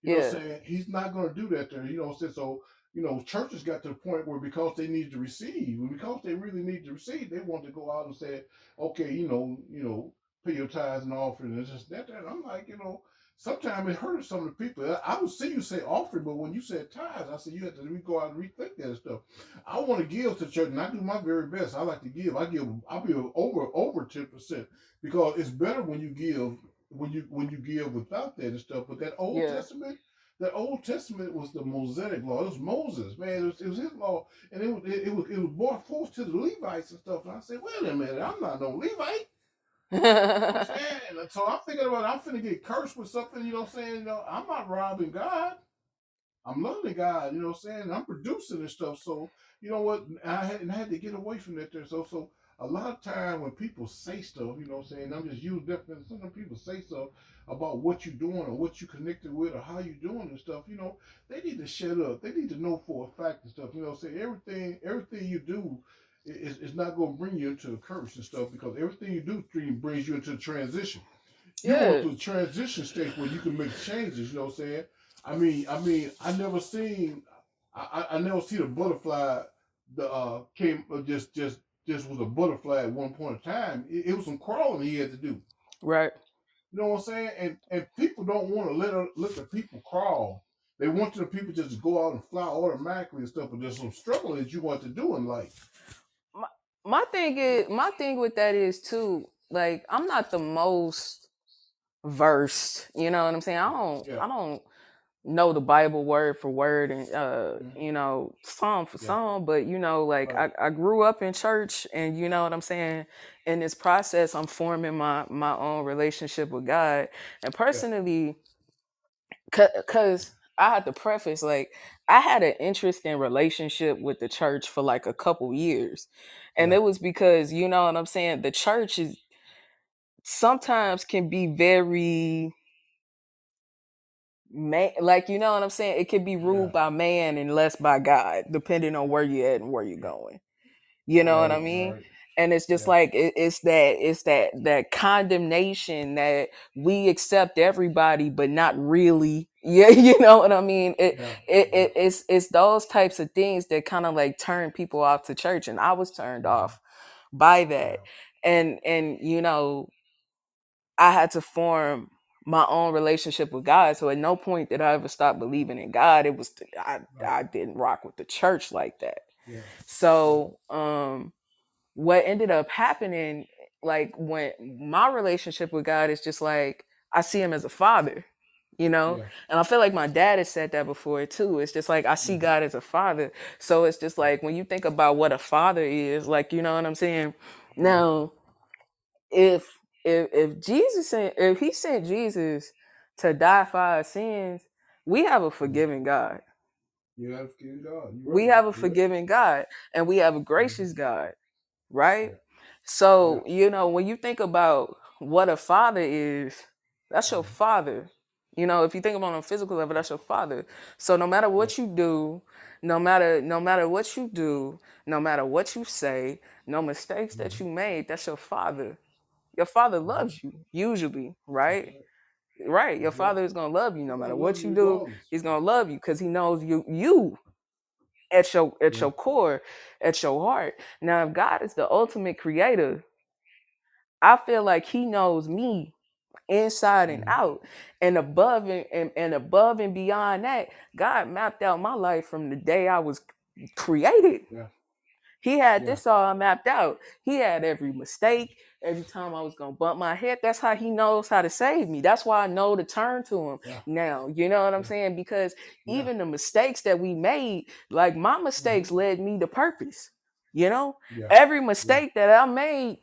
You know what I'm saying? He's not going to do that there. You know what I'm saying? So, you know, churches got to the point where because they need to receive, because they really need to receive, they want to go out and say, okay, you know, you know, pay your tithes and offering and just that, that. I'm like, you know, sometimes it hurts some of the people. I would see you say offering, but when you said tithes, I said you have to go out and rethink that stuff. I want to give to church, and I do my very best. I like to give. I give. I give over over ten percent because it's better when you give when you when you give without that and stuff. But that Old Yeah. Testament, that Old Testament was the Mosaic law. It was Moses, man. It was, it was his law, and it was it, it was it was brought forth to the Levites and stuff. And I said, wait a minute, I'm not no Levite. You know I'm saying? And so I'm thinking about I'm finna get cursed with something. You know what I'm saying? You know, I'm not robbing God. I'm loving God, you know what I'm saying? I'm producing and stuff. So, you know what? I had, and I had to get away from that there. So, so a lot of time when people say stuff, you know what I'm saying? I'm just using different. Some people say stuff about what you're doing or what you connected with or how you're doing and stuff. You know, they need to shut up. They need to know for a fact and stuff. You know, what I'm saying everything, everything you do is, is not going to bring you into a curse and stuff because everything you do brings you into a transition you yeah. through a transition stage where you can make changes. You know what I'm saying? I mean, I mean, I never seen, I, I, never seen a butterfly. The uh came uh, just just just was a butterfly at one point in time. It, it was some crawling he had to do. Right. You know what I'm saying? And and people don't want to let let the people crawl. They want the people just to go out and fly automatically and stuff. But there's some struggle that you want to do in life. My, thing is my thing with that is too, like I'm not the most versed. You know what I'm saying? I don't Yeah, I don't know the Bible word for word and uh mhm, you know some for yeah, some but you know like right, I, I grew up in church and you know what I'm saying? In this process I'm forming my my own relationship with God. And personally because I had to preface like I had an interesting relationship with the church for like a couple years and yeah, it was because you know what I'm saying the church is sometimes can be very man like you know what i'm saying it could be yeah, ruled by man and less by god depending on where you're at and where you're going you know what i right, mean? right, and it's just yeah, like it, it's that it's that that condemnation that we accept everybody but not really yeah you know what i mean it, yeah, it, it it's it's those types of things that kind of like turn people off to church and i was turned hmm off by that yeah, and and you know I had to form my own relationship with God. So at no point did I ever stop believing in God. It was I right, I didn't rock with the church like that. yeah, yeah. So um what ended up happening like when my relationship with God is just like I see him as a father, you know? Yeah. And I feel like my dad has said that before too. It's just like I see hmm God as a father. So it's just like when you think about what a father is, like you know what I'm saying? Now if if if Jesus sent if he sent Jesus to die for our sins, we have a hmm forgiving God. You have to give God. You're We have a forgiving God and we have a hmm gracious God, right? Yeah. Yeah. So, you know, when you think about what a father is, that's your hmm father. You know, if you think about it on a physical level, that's your father. So no matter what you do, no matter no matter what you do, no matter what you say, no mistakes that you made, that's your father. Your father loves you usually right? Right. your father is going to love you no matter what you do he's going to love you because he knows you you at your at your core at your heart. Now if god is the ultimate creator i feel like he knows me inside and hmm out and above and, and, and above and beyond that god mapped out my life from the day i was created. Yeah. He had Yeah. this all mapped out. He had every mistake, every time I was gonna bump my head. That's how he knows how to save me. That's why I know to turn to him Yeah. now. You know what I'm saying? Because even the mistakes that we made, like my mistakes led me to purpose. You know? Every mistake that I made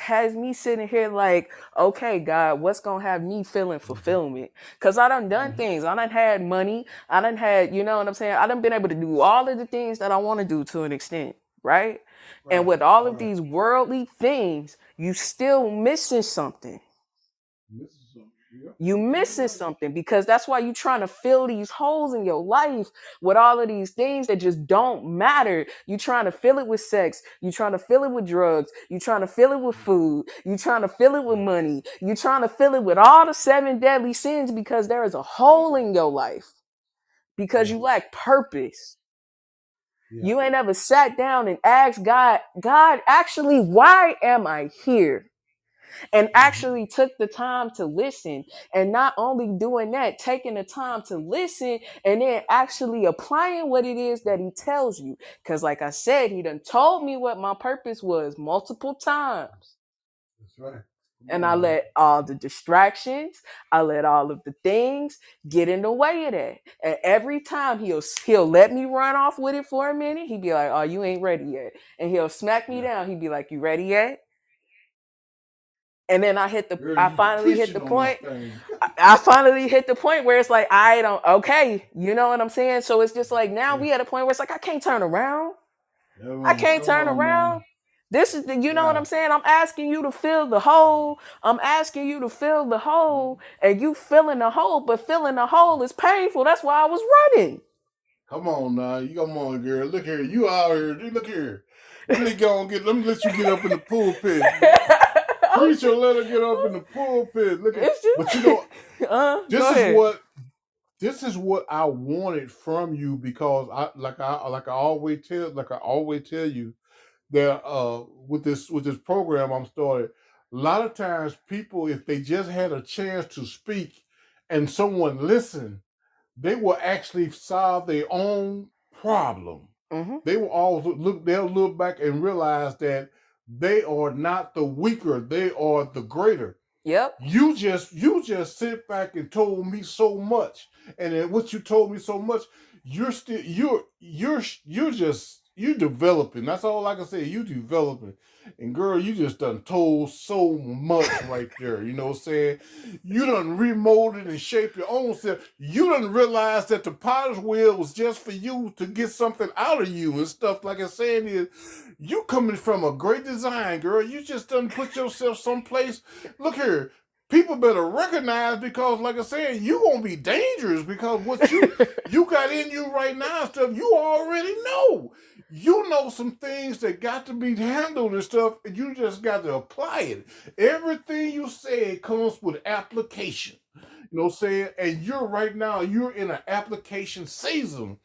has me sitting here like, okay, God, what's gonna have me feeling fulfillment? Cause I done done Mhm. things. I done had money. I done had, you know what I'm saying? I done been able to do all of the things that I want to do to an extent, right? And with all of these worldly things, you still missing something. Missing something. Yeah. You You're missing something because that's why you're trying to fill these holes in your life with all of these things that just don't matter. You trying to fill it with sex. You trying to fill it with drugs. You trying to fill it with mm. food. You trying to fill it with mm. money. You trying to fill it with all the seven deadly sins because there is a hole in your life because you mm. lack purpose. Yeah. You ain't ever sat down and asked God, God, actually, why am I here? And Mhm. actually took the time to listen. And not only doing that, taking the time to listen and then actually applying what it is that he tells you. Because, like I said, he done told me what my purpose was multiple times. That's right. And I let all the distractions, I let all of the things get in the way of that. And every time he'll he'll let me run off with it for a minute. He'd be like, "Oh, you ain't ready yet," and he'll smack me down. He'd be like, "You ready yet?" And then I hit the, Girl, I finally hit the preaching on this point. I I finally hit the point where it's like I don't okay, you know what I'm saying? So it's just like now Yeah. we at a point where it's like I can't turn around. Come I can't turn on around. This is the, you know what I'm saying? I'm asking you to fill the hole. I'm asking you to fill the hole, mm-hmm. and you filling the hole, but filling the hole is painful. That's why I was running. Come on now. You come on, girl. Look here. You out here. Look here. Let me go and get let me let you get up in the pulpit. Preacher, let her get up in the pulpit. Look at just, but you know, uh, this is ahead. what this is what I wanted from you because I like I like I always tell like I always tell you that uh with this with this program I'm started, a lot of times people if they just had a chance to speak and someone listened, they will actually solve their own problem. hmm They will always look they'll look back and realize that they are not the weaker, they are the greater. Yep. you just you just sit back and told me so much. And then what you told me so much you're still you're you're you're just you developing. That's all i can say. You developing and girl you just done told so much right there you know what i'm saying? You done remolded and shaped your own self. You done realize that the potter's wheel was just for you to get something out of you and stuff like i'm saying is you coming from a great design girl. You just done put yourself someplace. Look here people better recognize because like i said you gonna be dangerous because what you you got in you right now stuff you already know you know some things that got to be handled and stuff and you just got to apply it. Everything you say comes with application. You know saying? And you're right now you're in an application season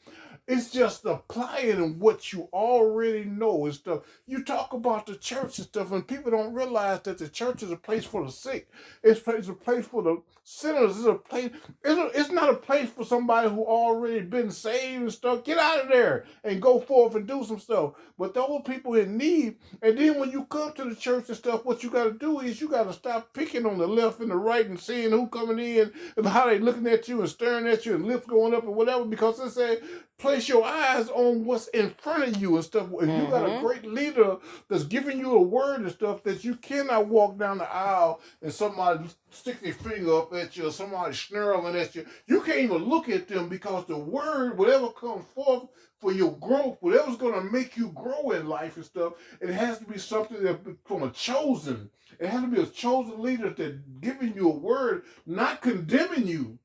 it's just applying what you already know and stuff. You talk about the church and stuff, and people don't realize that the church is a place for the sick. It's, a- place for the sinners. It's a place. It's, a, it's not a place for somebody who already been saved and stuff. Get out of there and go forth and do some stuff. But those people in need. And then when you come to the church and stuff, what you got to do is you got to stop picking on the left and the right and seeing who coming in and how they looking at you and staring at you and lips going up and whatever because it said place your eyes on what's in front of you and stuff. If you got a Mhm. great leader that's giving you a word and stuff that you cannot walk down the aisle and somebody stick their finger up at you or somebody snarling at you. You can't even look at them because the word, whatever comes forth for your growth, whatever's gonna make you grow in life and stuff, it has to be something that from a chosen. It has to be a chosen leader that giving you a word, not condemning you.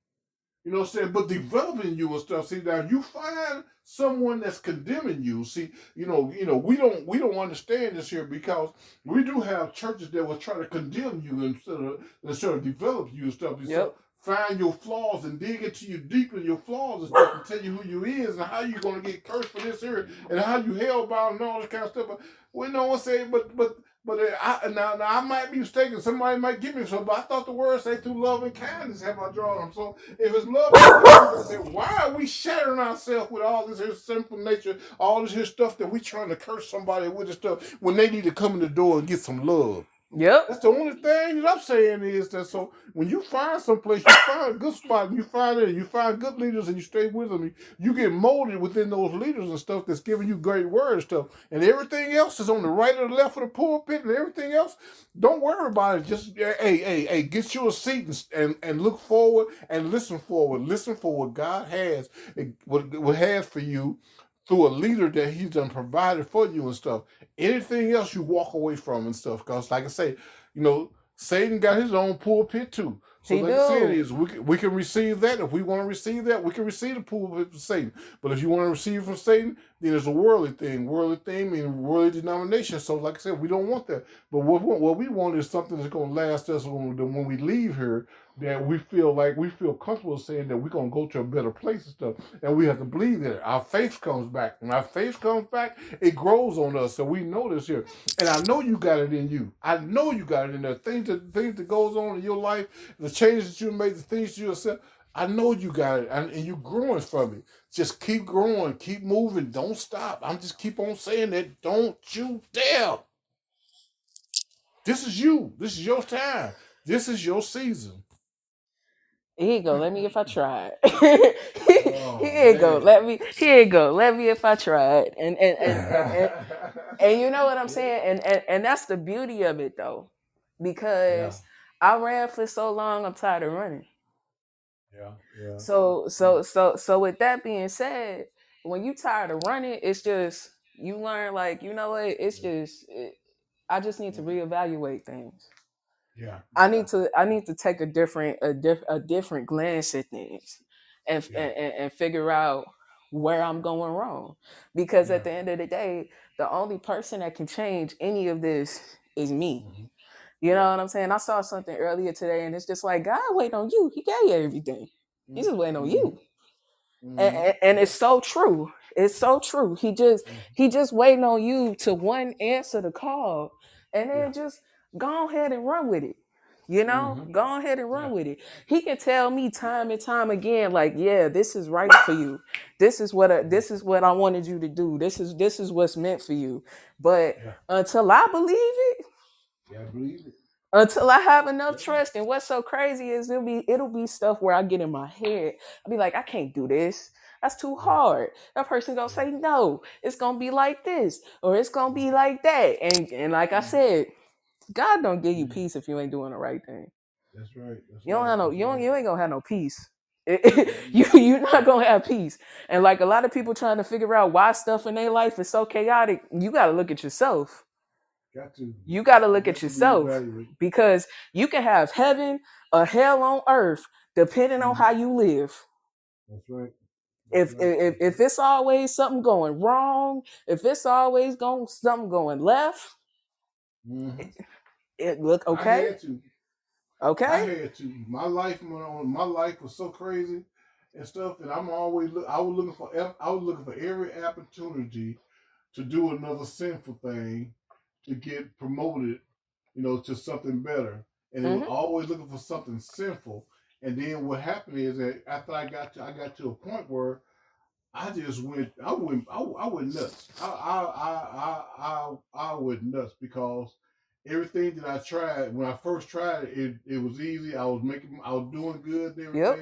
You know what I'm saying? But developing you and stuff. See, now you find someone that's condemning you. See, you know, you know, we don't we don't understand this here because we do have churches that will try to condemn you instead of instead of develop you and stuff. So Yep. find your flaws and dig into you deep in your flaws and stuff and tell you who you is and how you gonna get cursed for this here and how you hell bound and all this kind of stuff. But we know what say, but but but I, now, now I might be mistaken. Somebody might give me some, but I thought the word say through love and kindness have I drawn them. So if it's love and kindness, say, why are we shattering ourselves with all this here sinful nature, all this here stuff that we trying to curse somebody with and stuff when they need to come in the door and get some love? Yep. That's the only thing that I'm saying is that so when you find someplace, you find a good spot, and you find it, you find good leaders, and you stay with them, you get molded within those leaders and stuff that's giving you great word and stuff, and everything else is on the right or the left of the pulpit, and everything else. Don't worry about it. Just hey, hey, hey, get you a seat and and, and look forward and listen forward. Listen for what God has, what what has for you through a leader that He's done provided for you and stuff. Anything else you walk away from and stuff, because like I say, you know, Satan got his own pulpit too. So He like I said, is we can, we can receive that. If we want to receive that, we can receive the pulpit from Satan. But if you want to receive from Satan, then it's a worldly thing. Worldly thing means worldly denomination. So like I said, we don't want that. But what what what we want is something that's going to last us when, when we leave here. That we feel like we feel comfortable saying that we're to go to a better place and stuff. And we have to believe that our faith comes back. When our faith comes back, it grows on us. So we know this here. And I know you got it in you. I know you got it in there. Things that things that goes on in your life, the changes that you made, the things you yourself. I know you got it, and, and you're growing from it. Just keep growing, keep moving, don't stop. I'm just keep on saying that. Don't you dare. This is you. This is your time. This is your season. Here you go. Let me if I tried. Oh, here you go. Let me. Here you go. Let me if I tried. And and and and, and, and you know what I'm saying. And, and and that's the beauty of it though, because I ran for so long. I'm tired of running. yeah, yeah. So so so so with that being said, when you tired of running, it's just you learn like you know what. It's just it, I just need to mm-hmm. reevaluate things. Yeah. I need to I need to take a different a, diff, a different glance at things and, Yeah. and and and figure out where I'm going wrong because at Yeah. the end of the day the only person that can change any of this is me Mhm. you know Yeah. what I'm saying I saw something earlier today and it's just like God waiting on you he gave you everything he's just waiting on you Mhm. and, and, and it's so true it's so true he just Mhm. he just waiting on you to one answer the call and then Yeah. just go ahead and run with it you know Mhm. go ahead and run Yeah. with it he can tell me time and time again like yeah this is right for you this is what I, this is what i wanted you to do this is this is what's meant for you but Yeah. until i believe it Yeah, I believe it. until I have enough trust. And what's so crazy is it'll be it'll be stuff where I get in my head. I'll be like, I can't do this. That's too hard. That person gonna say no. It's gonna be like this, or it's gonna be like that. And and like I said, God don't give you Mhm. peace if you ain't doing the right thing. That's right. That's You don't right. have no you don't you ain't gonna have no peace. you you're not gonna have peace. And like a lot of people trying to figure out why stuff in their life is so chaotic, you gotta look at yourself. Got to. You gotta look got at to yourself because you can have heaven or hell on earth depending on Mhm. how you live. That's right. If if if it's always something going wrong, if it's always going something going left, Mhm. It look okay, okay. I had to. My life went on. My life was so crazy and stuff that I'm always look. I was looking for. I was looking for every opportunity to do another sinful thing to get promoted. You know, to something better, and Mhm. always looking for something sinful. And then what happened is that after I got to, I got to a point where I just went. I went. I, I went nuts. I I, I I I I went nuts because everything that I tried when I first tried it, it, it was easy. I was making. I was doing good and Yep.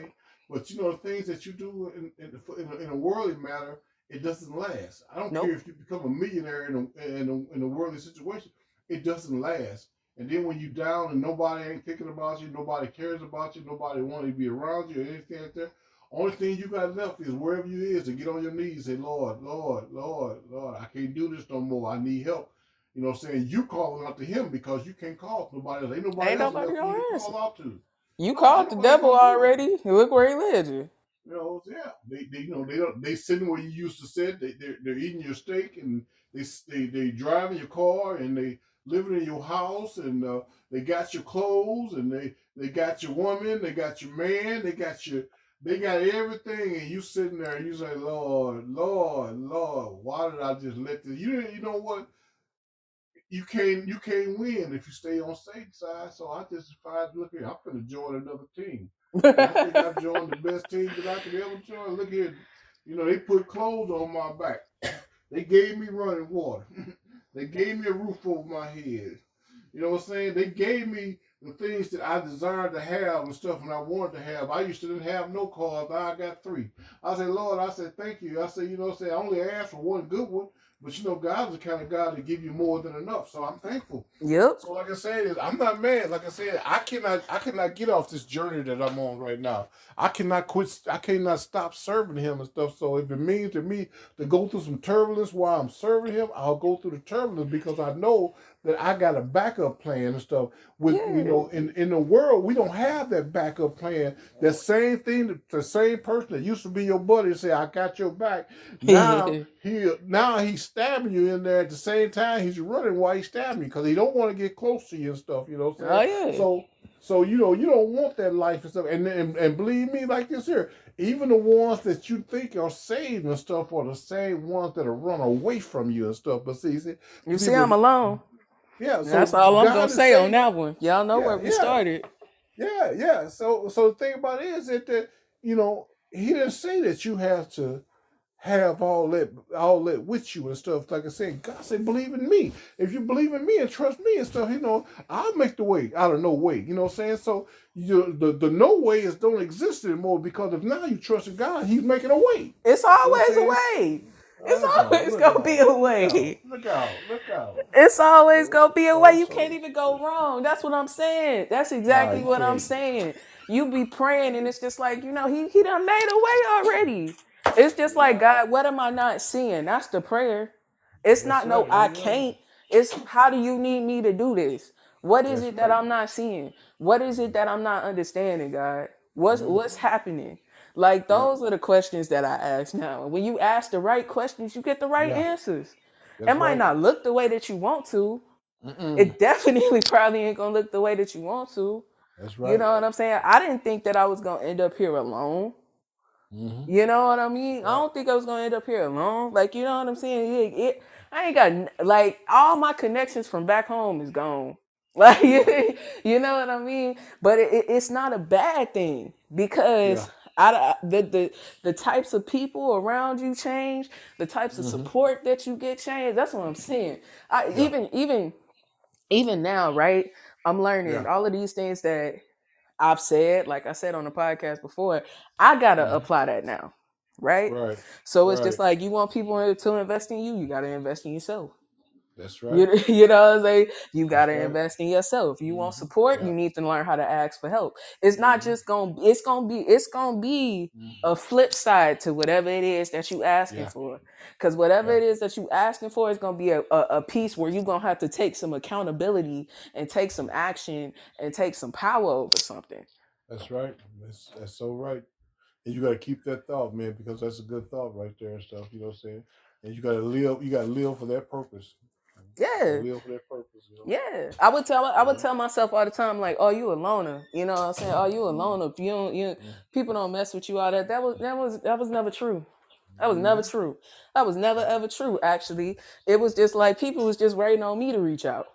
But you know the things that you do in in, in, a, in a worldly matter, it doesn't last. I don't Nope. care if you become a millionaire in a, in a in a worldly situation, it doesn't last. And then when you down and nobody ain't thinking about you, nobody cares about you, nobody want to be around you or anything like that. Only thing you got left is wherever you is to get on your knees and say, Lord, Lord, Lord, Lord, I can't do this no more. I need help. You know what I'm saying? You calling out to him because you can't call nobody else. Ain't nobody Ain't else nobody left for you gonna to answer. call out to. You No, called the nobody devil gonna do it. already. Look where he led you. You know, yeah, they, they you know they don't they sitting where you used to sit. They they're, they're eating your steak and they they they driving your car and they living in your house, and uh, they got your clothes, and they they got your woman, they got your man, they got your they got everything, and you sitting there, and you say, Lord, Lord, Lord, why did I just let this? You you know what? You can't you can't win if you stay on Satan's side. So I just decided, look here, I'm gonna join another team. And I think I've joined the best team that I could ever join. Look here, you know they put clothes on my back. They gave me running water. they gave me a roof over my head. You know what I'm saying? They gave me the things that I desired to have and stuff and I wanted to have. I used to didn't have no cars. Now I got three. I said, Lord, I said, thank you. I said, you know what I'm saying? I only asked for one good one. But you know, God's the kind of God to give you more than enough. So I'm thankful. Yep. So like I said, I'm not mad. Like I said, I cannot I cannot get off this journey that I'm on right now. I cannot quit I cannot stop serving him and stuff. So if it means to me to go through some turbulence while I'm serving him, I'll go through the turbulence because I know that I got a backup plan and stuff. With Yeah. you know, in, in the world, we don't have that backup plan. That same thing, the same person that used to be your buddy say, I got your back. Now he now he's stabbing you in there at the same time he's running while he's stabbing you because he don't want to get close to you and stuff. You know what Oh yeah. So so you know you don't want that life and stuff. And, and and believe me, like this here, even the ones that you think are saved and stuff are the same ones that are run away from you and stuff. But see, see you see, see, I'm alone. Yeah. So That's all I'm God gonna say on that one. Y'all know Yeah, where we yeah. started. Yeah, yeah. So so the thing about it is that, that you know he didn't say that you have to have all that all that with you and stuff. Like I said, God said, believe in me. If you believe in me and trust me and stuff, you know, I'll make the way out of no way. You know what I'm saying? So you the, the no way is don't exist anymore because if now you trust in God, He's making a way. It's always a way. It's always gonna out, be a look way. out, Look out, look out. It's always gonna be a way. You can't even go wrong. That's what I'm saying. That's exactly you what I'm saying. You be praying and it's just like, you know, he he done made a way already. It's just like, God, what am I not seeing? That's the prayer. It's That's not no right, I right. can't. It's how do you need me to do this? What is That's it that right. I'm not seeing? What is it that I'm not understanding, God? What's Mhm. what's happening? Like those are the questions that I ask now. And when you ask the right questions, you get the right Yeah. answers. That's it might right. not look the way that you want to. Mm-mm. It definitely probably ain't gonna look the way that you want to. That's right. You know what I'm saying? I didn't think that I was gonna end up here alone. Mhm. You know what I mean? I don't think I was gonna end up here alone. Like, you know what I'm saying? Yeah, it, I ain't got like all my connections from back home is gone. Like, you know what I mean? But it, it- it's not a bad thing because I, the the the types of people around you change, the types of Mhm. support that you get change. That's what I'm saying. I Yeah. even even even now, right? I'm learning Yeah. all of these things that I've said, like I said on the podcast before, I gotta Mhm. apply that now, right? Right. So it's just like you want people to invest in you, you gotta invest in yourself. That's right. You, you know what I'm saying? You gotta right. invest in yourself. You want Mhm. support, Yeah. you need to learn how to ask for help. It's not Mhm. just gonna it's gonna be it's gonna be Mhm. a flip side to whatever it is that you asking Yeah. for. Because whatever Yeah. it is that you asking for is gonna be a, a, a piece where you're gonna have to take some accountability and take some action and take some power over something. That's right. That's that's so right. And you gotta keep that thought, man, because that's a good thought right there and stuff. You know what I'm saying? And you gotta live. You gotta live for that purpose. Yeah. live for that purpose. You know? Yeah, I would tell I would Mhm. tell myself all the time like, "Oh, you a loner," you know what I'm saying? "Oh, you a loner." You don't, you Mhm. people don't mess with you all that. That was that was that was never true. That was never true. That was never ever true. Actually, it was just like people was just waiting on me to reach out.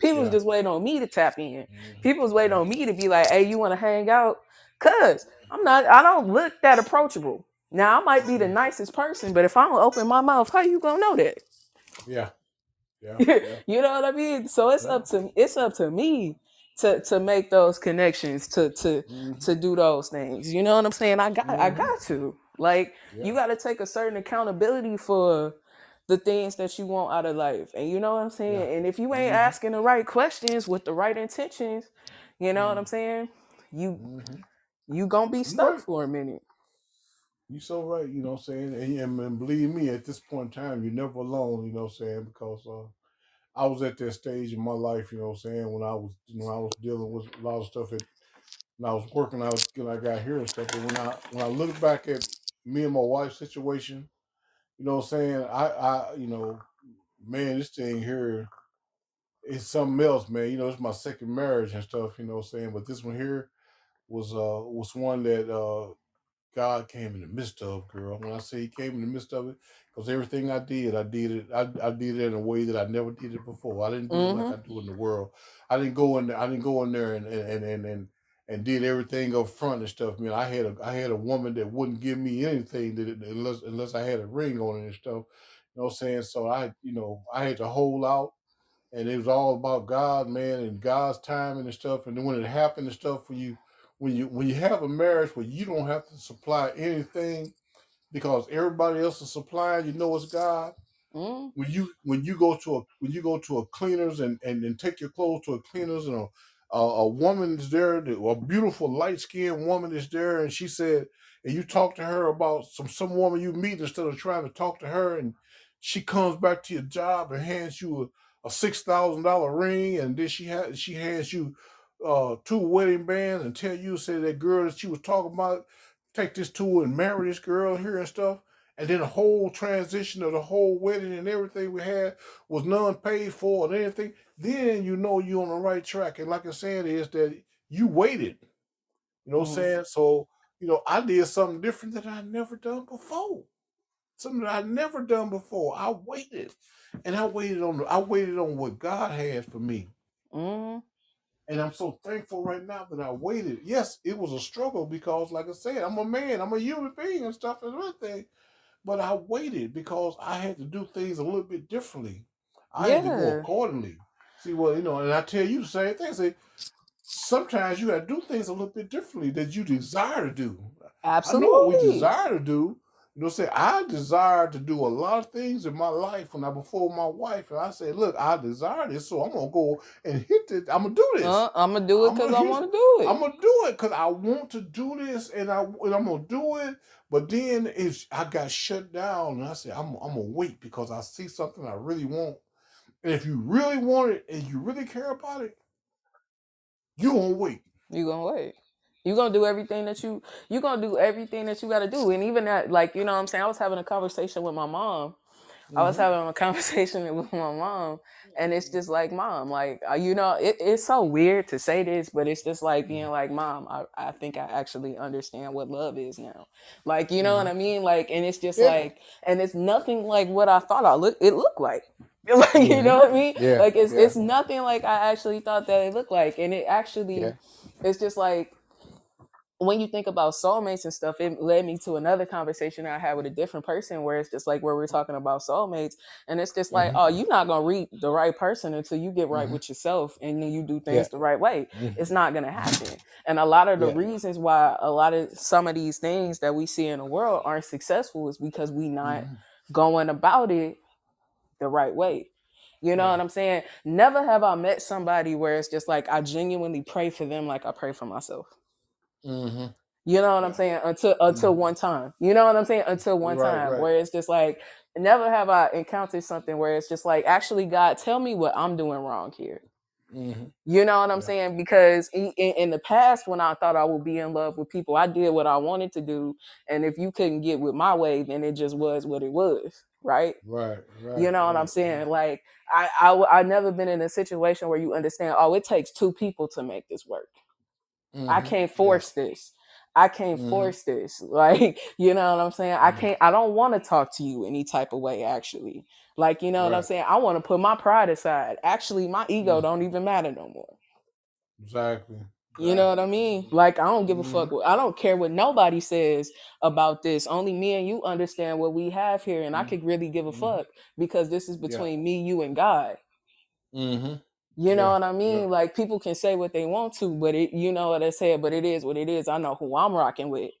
People was just waiting on me to tap in. Mhm. People was waiting on me to be like, "Hey, you want to hang out?" Cause I'm not. I don't look that approachable. Now I might be the nicest person, but if I don't open my mouth, how you gonna know that? Yeah. Yeah. Yeah. you know what I mean? So it's Yeah. up to it's up to me to to make those connections, to to Mhm. to do those things. You know what I'm saying? I got I Mhm. got to. Like you got to take a certain accountability for the things that you want out of life. And you know what I'm saying? And if you ain't Mhm. asking the right questions with the right intentions, you know what I'm Mhm. saying? You Mhm. you going to be stuck for a minute. You so right. You know what I'm saying? And, and, believe me, at this point in time, you're never alone. You know what I'm saying? Because uh, I was at that stage in my life. You know what I'm saying? When I was when I was dealing with a lot of stuff at when I was working out, when I got here and stuff. But when I when I look back at me and my wife's situation, you know what I'm saying? I I you know, man, this thing here is something else, man. You know, it's my second marriage and stuff. You know, what I'm saying, but this one here was uh was one that uh God came in the midst of, girl. When I say He came in the midst of it, because everything I did, I did it. I, I did it in a way that I never did it before. I didn't do Mm-hmm. it like I do in the world. I didn't go in there. I didn't go in there and and and and, and did everything up front and stuff. Man, I had a I had a woman that wouldn't give me anything that unless unless I had a ring on it and stuff. You know what I'm saying? So I, you know, I had to hold out and it was all about God, man, and God's timing and stuff. And then when it happened and stuff, for you when you when you have a marriage where you don't have to supply anything because everybody else is supplying, you know it's God. Mm-hmm. When you when you go to a when you go to a cleaners and and, and take your clothes to a cleaners and a a, a woman is there, a beautiful light skinned woman is there, and she said, and you talk to her about some some woman you meet instead of trying to talk to her, and she comes back to your job and hands you a, a six thousand dollar ring, and then she has she hands you uh two wedding bands and tell you say that girl that she was talking about take this to and marry this girl here and stuff and then the whole transition of the whole wedding and everything we had was none paid for and anything, then you know you're on the right track. And like I said, is that you waited. You know what I'm Mhm. saying? So, you know, I did something different that I never done before. Something that I never done before. I waited. And I waited on the, I waited on what God had for me. Mm-hmm. And I'm so thankful right now that I waited. Yes, it was a struggle because, like I said, I'm a man, I'm a human being and stuff and everything. But I waited because I had to do things a little bit differently. I had to go Yeah. accordingly. See, well, you know, and I tell you the same thing. Say, sometimes you got to do things a little bit differently that you desire to do. I know what we Absolutely. desire to do. You know, say I desire to do a lot of things in my life when I before my wife, and I say, look, I desire this, so I'm gonna go and hit this. I'm gonna do this. Uh, I'm gonna do it because I want to do it. I'm gonna do it because I want to do this, and I and I'm gonna do it. But then if I got shut down, and I said I'm I'm gonna wait because I see something I really want. And if you really want it and you really care about it, you gonna wait. You gonna wait. You gonna do everything that you you gonna do everything that you gotta do. And even that, like, you know what I'm saying? I was having a conversation with my mom. I was Mhm. having a conversation with my mom, and it's just like, mom, like, uh, you know, it, it's so weird to say this, but it's just like being like, mom, I, I think I actually understand what love is now. Like, you know what I mean? Like, and it's just Yeah. like, and it's nothing like what I thought I look it looked like. Like, you know what I mean? Yeah, Like, it's yeah. it's nothing like I actually thought that it looked like, and it actually, it's just like when you think about soulmates and stuff, it led me to another conversation I had with a different person where it's just like where we're talking about soulmates, and it's just like, Mhm. oh, you're not gonna read the right person until you get right Mhm. with yourself and then you do things Yeah. the right way. Mhm. It's not gonna happen. And a lot of the Yeah. reasons why a lot of some of these things that we see in the world aren't successful is because we not Mhm. going about it the right way. You know Yeah. what I'm saying? Never have I met somebody where it's just like I genuinely pray for them like I pray for myself. Mhm. You know what I'm saying? Until until Mhm. one time. You know what I'm saying? Until one Right, time right. where it's just like never have I encountered something where it's just like actually God tell me what I'm doing wrong here. Mhm. You know what I'm Yeah. saying? Because in, in, the past, when I thought I would be in love with people, I did what I wanted to do. And if you couldn't get with my way, then it just was what it was. Right. Right, right. You know what I'm right, saying? right. Like I, I I never been in a situation where you understand, oh, it takes two people to make this work. I Mhm. can't Yeah. force this. I can't Mhm. force this. Like, you know what I'm saying? I Mhm. can't I don't want to talk to you any type of way actually. Like, you know what I'm saying? I want to put my pride aside. Actually, my ego Mhm. don't even matter no more. Exactly. You know what I mean? Like I don't give a Mhm. fuck. I don't care what nobody says about this. Only me and you understand what we have here, and I Mhm. could really give a fuck because this is Yeah. between me, you, and God. You know what I Yeah. mean? Like people can say what they want to, but it, you know what I said. But it is what it is. I know who I'm rocking with.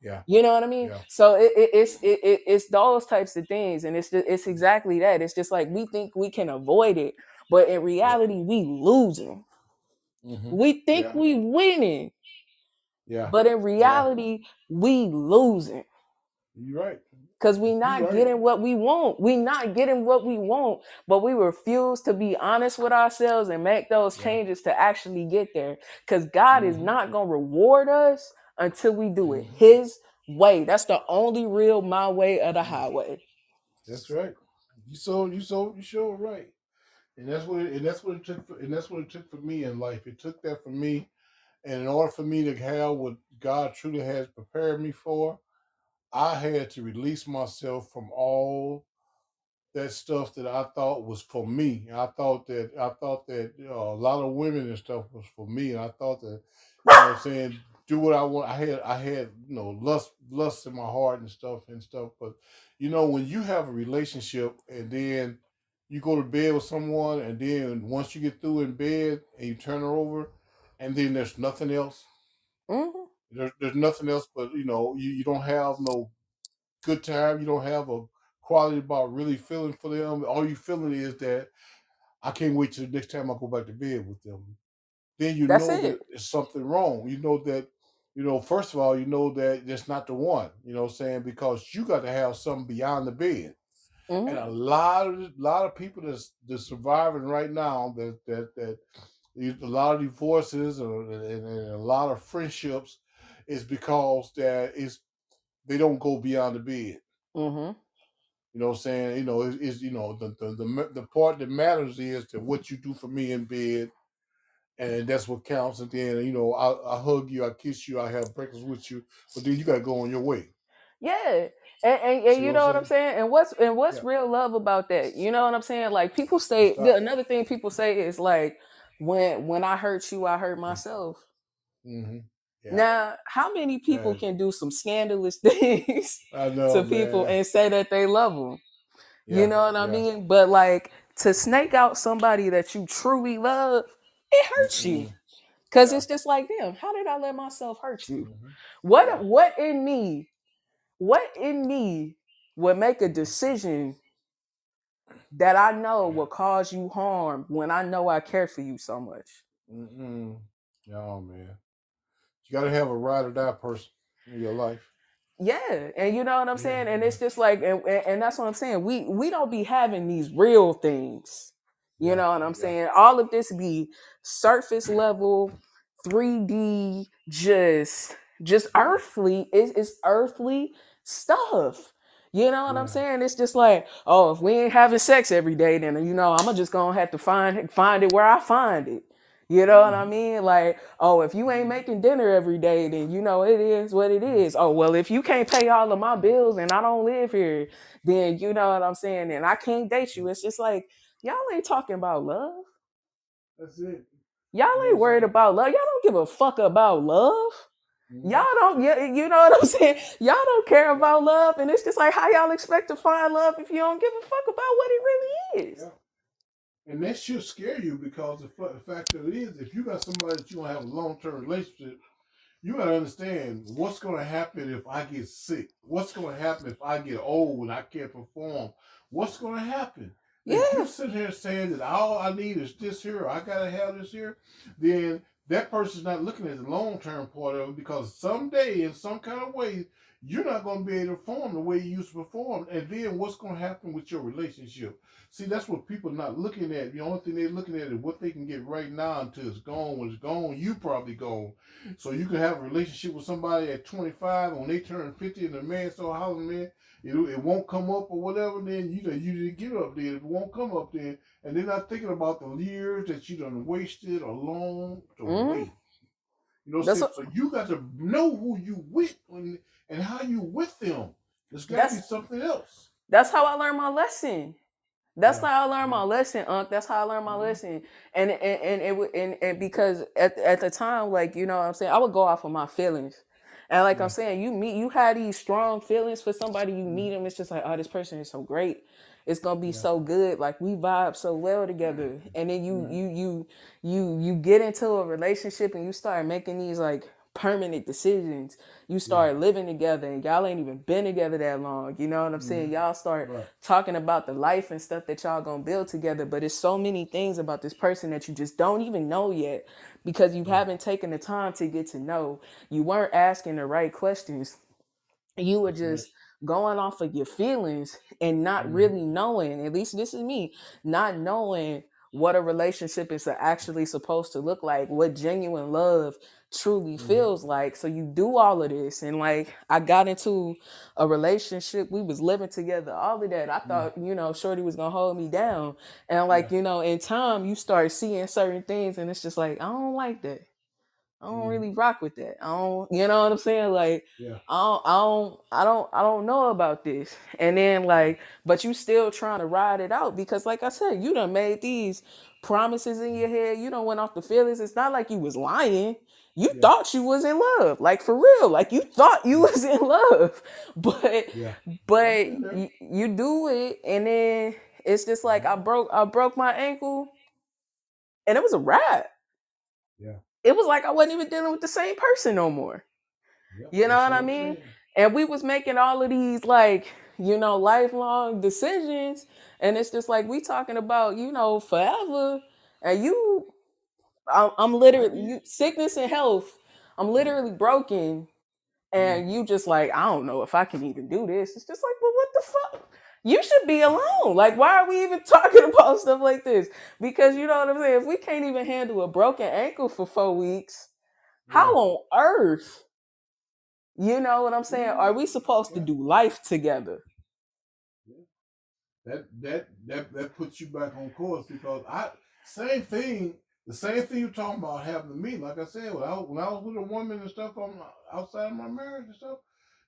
Yeah. You know what I mean? Yeah. So it, it, it's it, it, it's those types of things, and it's just, it's exactly that. It's just like we think we can avoid it, but in reality, we losing. Mhm. We think Yeah. we winning, Yeah. but in Yeah. reality, we losing. You're right. Cause we not right. getting what we want. We not getting what we want, but we refuse to be honest with ourselves and make those Yeah. changes to actually get there. Cause God is Mhm. not gonna reward us until we do it Mhm. His way. That's the only real my way of the Mhm. highway. That's right. You so you so you sure right. And that's what it, and that's what it took for, and that's what it took for me in life. It took that for me, and in order for me to have what God truly has prepared me for, I had to release myself from all that stuff that I thought was for me. I thought that I thought that uh, a lot of women and stuff was for me, and I thought that you know what I'm saying do what I want. I had I had you know lust lust in my heart and stuff and stuff. But you know when you have a relationship and then you go to bed with someone and then once you get through in bed and you turn her over and then there's nothing else. Mm-hmm. There's there's nothing else but you know you, you don't have no good time. You don't have a quality about really feeling for them. All you feeling is that I can't wait till the next time I go back to bed with them. Then you That's know it. that there's something wrong. You know that, you know, first of all, you know that it's not the one, you know what I'm saying? Because you got to have something beyond the bed. Mm-hmm. And a lot of lot of people that's that's surviving right now that that that a lot of divorces or, and, and a lot of friendships is because that is they don't go beyond the bed. Mm-hmm. You know what I'm saying? You know, it's, you know the, the the the part that matters is to what you do for me in bed, and that's what counts. And then you know, I, I hug you, I kiss you, I have breakfast with you, but then you got to go on your way. Yeah. And, and, and you know what I'm saying? And what's and what's Yeah. real love about that? You know what I'm saying? Like people say Stop. another thing people say is like when when I hurt you, I hurt myself. Mm-hmm. Yeah. Now, how many people Right. can do some scandalous things know, to people man. and say that they love them? Yeah, You know what I yeah. mean? But like to snake out somebody that you truly love, it hurts you. Mhm. Cause it's just like, damn, how did I let myself hurt you? Mhm. What what in me, what in me would make a decision that I know will cause you harm when I know I care for you so much? Mm-mm. No, man. You got to have a ride or die person in your life. Yeah, and you know what I'm Yeah. saying, and it's mm-hmm. just like, and, and that's what I'm saying. We we don't be having these real things. You Yeah, know what I'm saying? All of this be surface level, 3D, just just earthly. It's, it's earthly stuff. You know what. I'm saying? It's just like, oh, if we ain't having sex every day, then you know I'm just gonna have to find find it where I find it. You know what I Mhm. mean? Like, oh, if you ain't making dinner every day, then you know it is what it is. Oh, well, if you can't pay all of my bills and I don't live here, then you know what I'm saying, and I can't date you. It's just like y'all ain't talking about love. That's it. Y'all ain't worried about love. Y'all don't give a fuck about love. Mhm. Y'all don't, yeah, you know what I'm saying? Y'all don't care about love, and it's just like how y'all expect to find love if you don't give a fuck about what it really is. Yeah. And that should scare you because the, fa- the fact that it is, if you got somebody that you want to have a long term relationship, you got to understand what's going to happen if I get sick. What's going to happen if I get old and I can't perform? What's going to happen? If Yeah, you sit here saying that all I need is this here, or I gotta have this here, then that person's not looking at the long term part of it because someday, in some kind of way, you're not going to be able to perform the way you used to perform. And then what's going to happen with your relationship? See, that's what people are not looking at. The only thing they're looking at is what they can get right now until it's gone. When it's gone, you probably gone. So you can have a relationship with somebody at 25, and when they turn 50, and the man so hollering, man, it, it won't come up or whatever, then you know you didn't get up there. If it won't come up then, and they're not thinking about the years that you done wasted or long to Mhm. wait. You know, so, so you got to know who you with when, and how you with them. There's got to be something else. that's how I learned my lesson. That's Yeah. how I learned my lesson, Unc. That's how I learned my Mhm. lesson. And and and it would- and, and because at at the time, like you know what I'm saying, I would go off of my feelings. And like Yeah. I'm saying, you meet you had these strong feelings for somebody, you Mhm. meet them, it's just like, oh, this person is so great. It's gonna be Yeah. so good. Like we vibe so well together. And then you Mhm. you you you you get into a relationship and you start making these like permanent decisions. You start living together and y'all ain't even been together that long. You know what I'm saying? Mhm. Y'all start Right. talking about the life and stuff that y'all gonna build together but it's so many things about this person that you just don't even know yet because you Yeah. haven't taken the time to get to know you weren't asking the right questions you were just going off of your feelings and not Mhm. really knowing at least this is me not knowing what a relationship is actually supposed to look like, what genuine love truly Mhm. feels like. So you do all of this and like I got into a relationship, we was living together, all of that. I thought, you know, Shorty was gonna hold me down. And like, you know, in time you start seeing certain things and it's just like, I don't like that. I don't Mhm. really rock with that. I don't, you know what I'm saying? Like, Yeah. I don't, I don't, I don't, I don't know about this. And then like, but you still trying to ride it out because, like I said, you done made these promises in your head. You don't went off the feelings. It's not like you was lying. You Yeah. thought you was in love, like for real. Like you thought you Yeah. was in love, but Yeah. but been there. you, you do it, and then it's just like I mm-hmm. broke, I broke my ankle, and it was a wrap Yeah. it was like I wasn't even dealing with the same person no more. Yep, You know that's what I I'm mean? saying. And we was making all of these like, you know, lifelong decisions. And it's just like we talking about, you know, forever. And you I'm, I'm literally you, sickness and health. I'm literally broken. And mm-hmm. you just like, I don't know if I can even do this. It's just like, well, what the fuck? You should be alone. Like, why are we even talking about stuff like this? Because you know what I'm saying? If we can't even handle a broken ankle for four weeks, how on earth? You know what I'm saying? Are mm-hmm. we supposed to do life together? that that that that puts you back on course because I same thing the same thing you're talking about happened to me. Like I said, when I, when I was with a woman and stuff on outside of my marriage and stuff,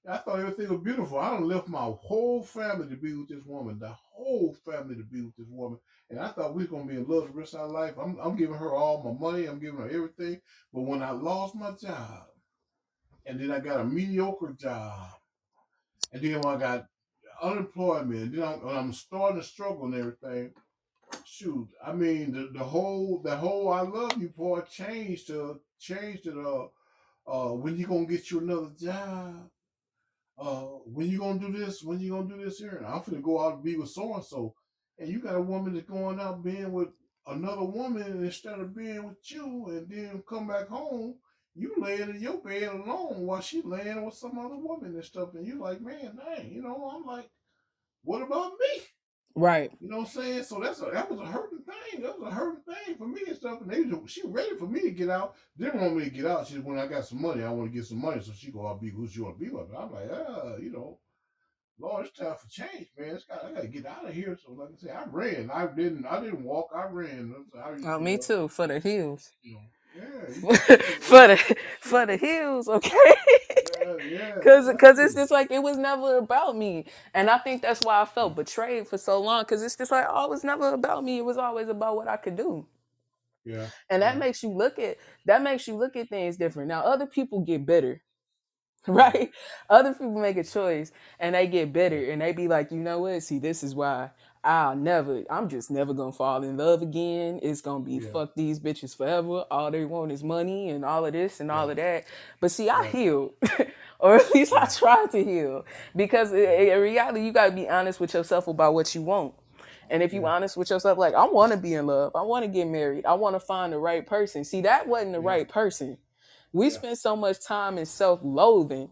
I thought everything was beautiful. I don't left my whole family to be with this woman, the whole family to be with this woman, and I thought we was gonna be in love the rest of our life. I'm I'm giving her all my money, I'm giving her everything, but when I lost my job, and then I got a mediocre job, and then when I got unemployment, and then when I'm starting to struggle and everything. Shoot, I mean the, the whole the whole I love you part changed to changed to the uh when you gonna get you another job? Uh when you gonna do this? When you gonna do this here? And I'm finna go out and be with so and so. And you got a woman that's going out being with another woman instead of being with you and then come back home, you laying in your bed alone while she laying with some other woman and stuff. And you like, man, dang, you know, I'm like, what about me? Right. You know what I'm saying? So that's a, that was a hurting thing. That was a hurting thing for me and stuff. And they was- she ready for me to get out. Didn't want me to get out. She when I got some money, I want to get some money so she go I'll be who she want to be with. I'm like, ah, you know, Lord, it's time for change, man. It's got I gotta get out of here. So like I said, I ran. I didn't I didn't walk. I ran. I, Oh, you me know, too. For the hills. You know, yeah, you for the for the heels, okay? yeah, yeah, Cause, cause it's just like it was never about me, and I think that's why I felt betrayed for so long. Cause it's just like oh, it was never about me. It was always about what I could do, yeah, and that yeah, makes you look at that makes you look at things different. Now, other people get bitter, right? Other people make a choice and they get bitter, and they be like, you know what? See, this is why I'll never. I'm just never gonna fall in love again. It's gonna be Yeah. fuck these bitches forever. All they want is money and all of this and all of that. But see, I Right. healed, or at least I tried to heal, because i- in reality, you gotta be honest with yourself about what you want. And if you Yeah. honest with yourself, like I want to be in love, I want to get married, I want to find the right person. See, that wasn't the Yeah. right person. We Yeah. spend so much time in self-loathing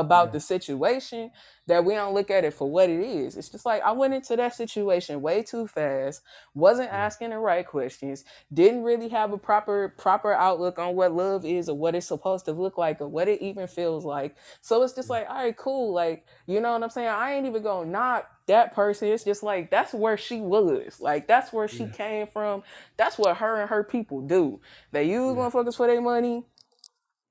about Yeah. the situation that we don't look at it for what it is. It's just like I went into that situation way too fast, wasn't Yeah. asking the right questions, didn't really have a proper proper outlook on what love is or what it's supposed to look like or what it even feels like. So it's just Yeah. like, all right, cool. Like, you know what I'm saying? I ain't even gonna knock that person. It's just like that's where she was. Like that's where she came from. That's what her and her people do. They use motherfuckers for their money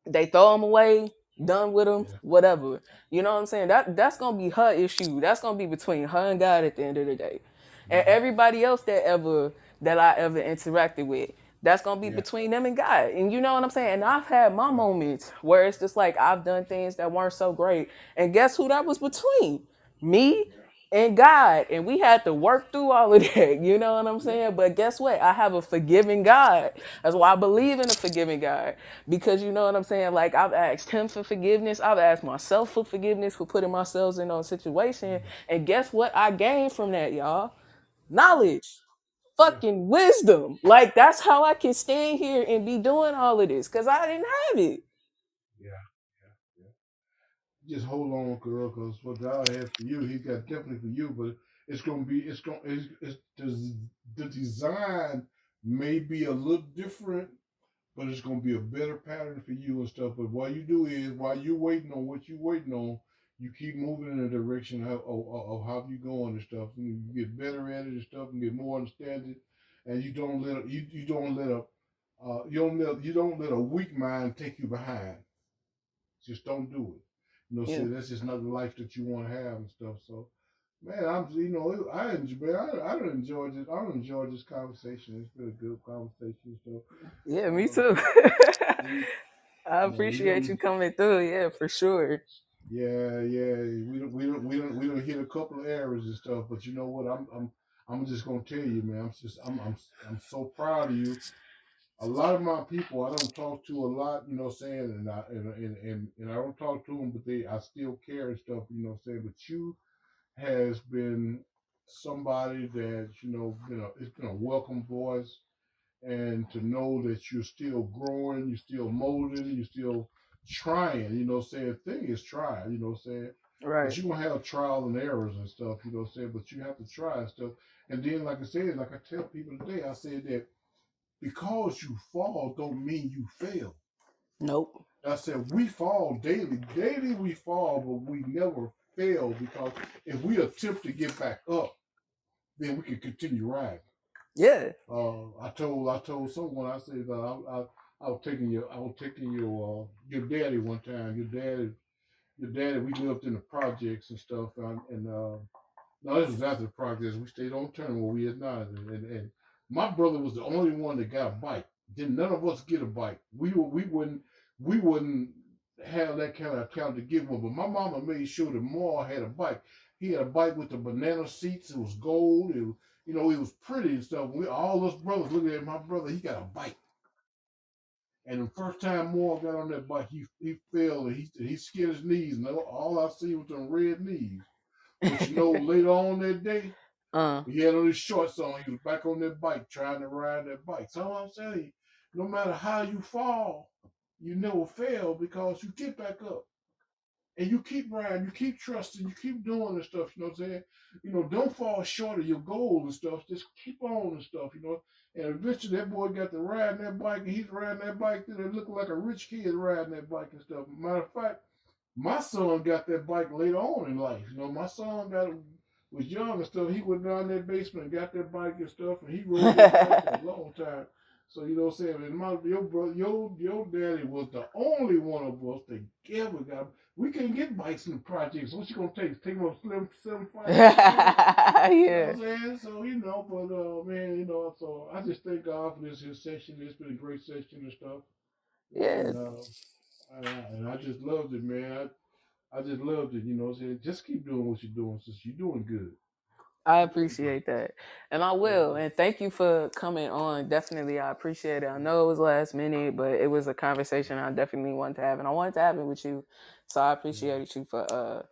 they throw them away, done with them, Yeah. whatever. You know what I'm saying? That that's gonna be her issue. That's gonna be between her and God at the end of the day. And Mhm. everybody else that ever that I ever interacted with, that's gonna be Yeah. between them and God. And you know what I'm saying? And I've had my moments where it's just like I've done things that weren't so great. And guess who that was between? Me and God. And we had to work through all of that. You know what I'm saying? But guess what? I have a forgiving God. That's why I believe in a forgiving God. Because you know what I'm saying? Like I've asked him for forgiveness. I've asked myself for forgiveness for putting myself in those situations. Mm-hmm. And guess what I gained from that, y'all? Knowledge. Fucking wisdom. Like that's how I can stand here and be doing all of this. Cause I didn't have it. Just hold on, girl, because what God has for you, He got definitely for you. But it's gonna be it's gonna it's, it's the, the design may be a little different, but it's gonna be a better pattern for you and stuff. But what you do is while you're waiting on what you're waiting on, you keep moving in the direction of, of, of how you going and stuff. And you get better at it and stuff, and get more understanding. And you don't let you you don't let a uh, you don't let you don't let a weak mind take you behind. Just don't do it. You know, Yeah. so that's just not the life that you want to have and stuff. So, man, I'm you know I enjoy I I don't enjoy this I don't enjoy this conversation. It's been a good conversation stuff. Yeah, me Um, too. I appreciate you coming through. Yeah, for sure. Yeah, yeah. We don't, we don't, we don't, we don't hit a couple of errors and stuff. But you know what? I'm, I'm, I'm just gonna tell you, man. I'm just, I'm, I'm, I'm so proud of you. A lot of my people, I don't talk to a lot. You know, what I'm saying, and I, and, and, and, and I don't talk to them, but they, I still care and stuff. You know, what I'm saying. But you has been somebody that you know, you know, it's been a welcome voice, and to know that you're still growing, you're still molding, you're still trying. You know, what I'm saying thing is try. You know, what I'm saying. Right. But you're gonna have trial and errors and stuff, you know what I'm saying? But you have to try and stuff. And then like I said, like I tell people today, I said that because you fall don't mean you fail. Nope. I said we fall daily. Daily we fall, but we never fail because if we attempt to get back up, then we can continue riding. Yeah. Uh, I told I told someone I said uh, I, I I was taking your I was taking your uh, your daddy one time. Your daddy your daddy we lived in the projects and stuff and, and uh no this was after the projects. We stayed on turn where we is now and, and, and my brother was the only one that got a bike. Then none of us get a bike. We were we wouldn't we wouldn't have that kind of account to give one. But my mama made sure that Maul had a bike. He had a bike with the banana seats. It was gold. It was, you know, it was pretty and stuff. We all us brothers looking at my brother. He got a bike. And the first time Moore got on that bike, he he fell and he he skinned his knees. And all- all I see was them red knees. But you know, later on that day, Uh. he had on his shorts on. He was back on that bike trying to ride that bike. So I'm saying, no matter how you fall, you never fail because you get back up. And you keep riding, you keep trusting, you keep doing this stuff, you know what I'm saying? You know, don't fall short of your goal and stuff. Just keep on and stuff, you know. And eventually that boy got to riding that bike and he's riding that bike it looked like a rich kid riding that bike and stuff. Matter of fact, my son got that bike later on in life. You know, my son got was young and stuff. He went down that basement and got that bike and stuff and he rode that for a long time. So you know what I'm saying? And my your brother your your daddy was the only one of us that ever got we can't get bikes in the projects. What you gonna take? Take them up slim seven five? You know yeah. I'm saying? So, you know, but uh man, you know, so I just thank God for this his session. It's been a great session and stuff. Yeah. And, uh, and, I, and I just loved it, man. I, I just loved it, you know what I'm saying? Just keep doing what you're doing, since you're doing good. I appreciate that. And I will. And thank you for coming on. Definitely, I appreciate it. I know it was last minute, but it was a conversation I definitely wanted to have. And I wanted to have it with you. So I appreciate you for uh,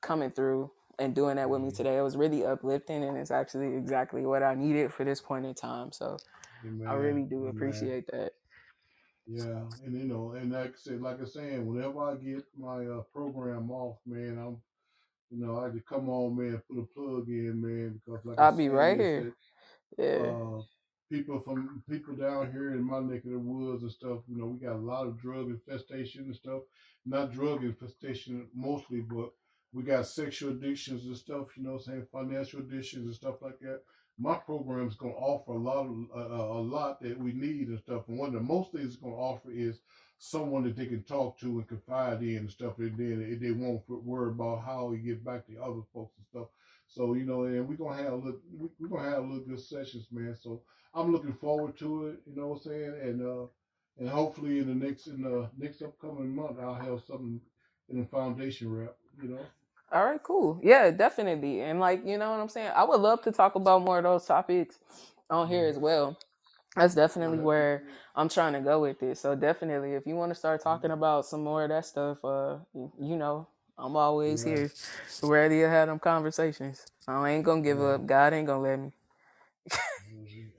coming through and doing that with me Mhm. today. It was really uplifting, and it's actually exactly what I needed for this point in time. So I really do appreciate that. Yeah, and you know, and like I said, like I said, whenever I get my uh, program off, man, I'm, you know, I just come on, man, put a plug in, man, because like I I'll be said, right here. that, Yeah. uh, people from people down here in my neck of the woods and stuff. You know, we got a lot of drug infestation and stuff. Not drug infestation mostly, but we got sexual addictions and stuff. You know, saying financial addictions and stuff like that. My program is going to offer a lot of uh, a lot that we need and stuff. And one of the most things it's going to offer is someone that they can talk to and confide in and stuff. And then they- won't worry about how we get back to other folks and stuff. So you know, and we're gonna have a little, we- We're gonna have a little good sessions, man. So I'm looking forward to it. You know what I'm saying? And uh, and hopefully in the next in the next upcoming month, I'll have something in the foundation rep. You know. All right, cool. Yeah, definitely. And like, you know what I'm saying? I would love to talk about more of those topics on here as well. That's definitely where I'm trying to go with it. So definitely, if you want to start talking about some more of that stuff, uh, y- you know, I'm always Yeah. here, ready to have them conversations. I ain't gonna give Yeah. up. God ain't gonna let me.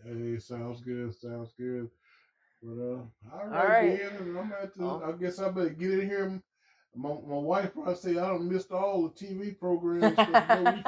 Hey, sounds good. Sounds good. But uh, all All right, right. then. I'm at to. Oh. I guess I better get in here. My, my wife probably say I don't missed all the TV programs. and stuff. You know,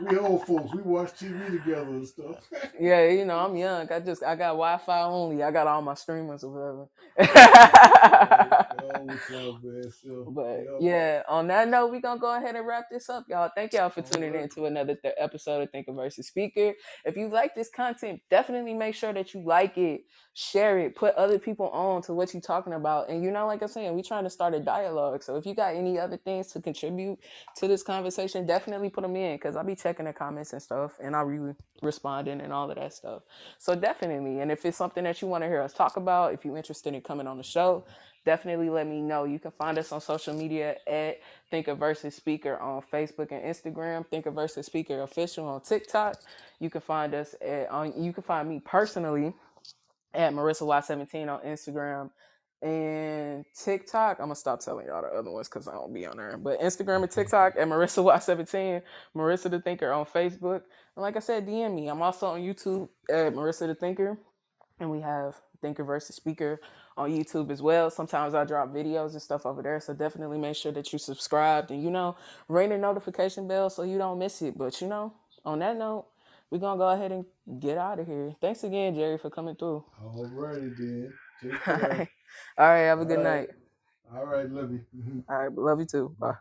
we, we old folks, we watch TV together and stuff. yeah, you know, I'm young. I just I got Wi-Fi only. I got all my streamers or whatever. What's up, man? So, But yeah. yeah, on that note, we're gonna go ahead and wrap this up, y'all. Thank y'all for tuning in to another th- episode of Thinker versus Speaker. If you like this content, definitely make sure that you like it, share it, put other people on to what you're talking about. And you know, like I'm saying, we're trying to start a dialogue. So if you got any other things to contribute to this conversation, definitely put them in because I'll be checking the comments and stuff and I'll be responding and all of that stuff. So definitely. And if it's something that you want to hear us talk about, if you're interested in coming on the show, definitely let me know. You can find us on social media at Thinker versus Speaker on Facebook and Instagram, Thinker versus Speaker official on TikTok. You can find us at on you can find me personally at Marissa Y17 on Instagram and TikTok. I'm gonna stop telling y'all the other ones because I don't be on there. But Instagram and TikTok at Marissa Y17, Marissa the Thinker on Facebook. And like I said, DM me. I'm also on YouTube at Marissa the Thinker. And we have Thinker versus Speaker on YouTube as well. Sometimes I drop videos and stuff over there. So definitely make sure that you subscribed and you know, ring the notification bell so you don't miss it. But you know, on that note, we're gonna go ahead and get out of here. Thanks again, Jerry, for coming through. All righty then. All right. All right, have a good All right. night. All right, love you. All right, love you too. Bye.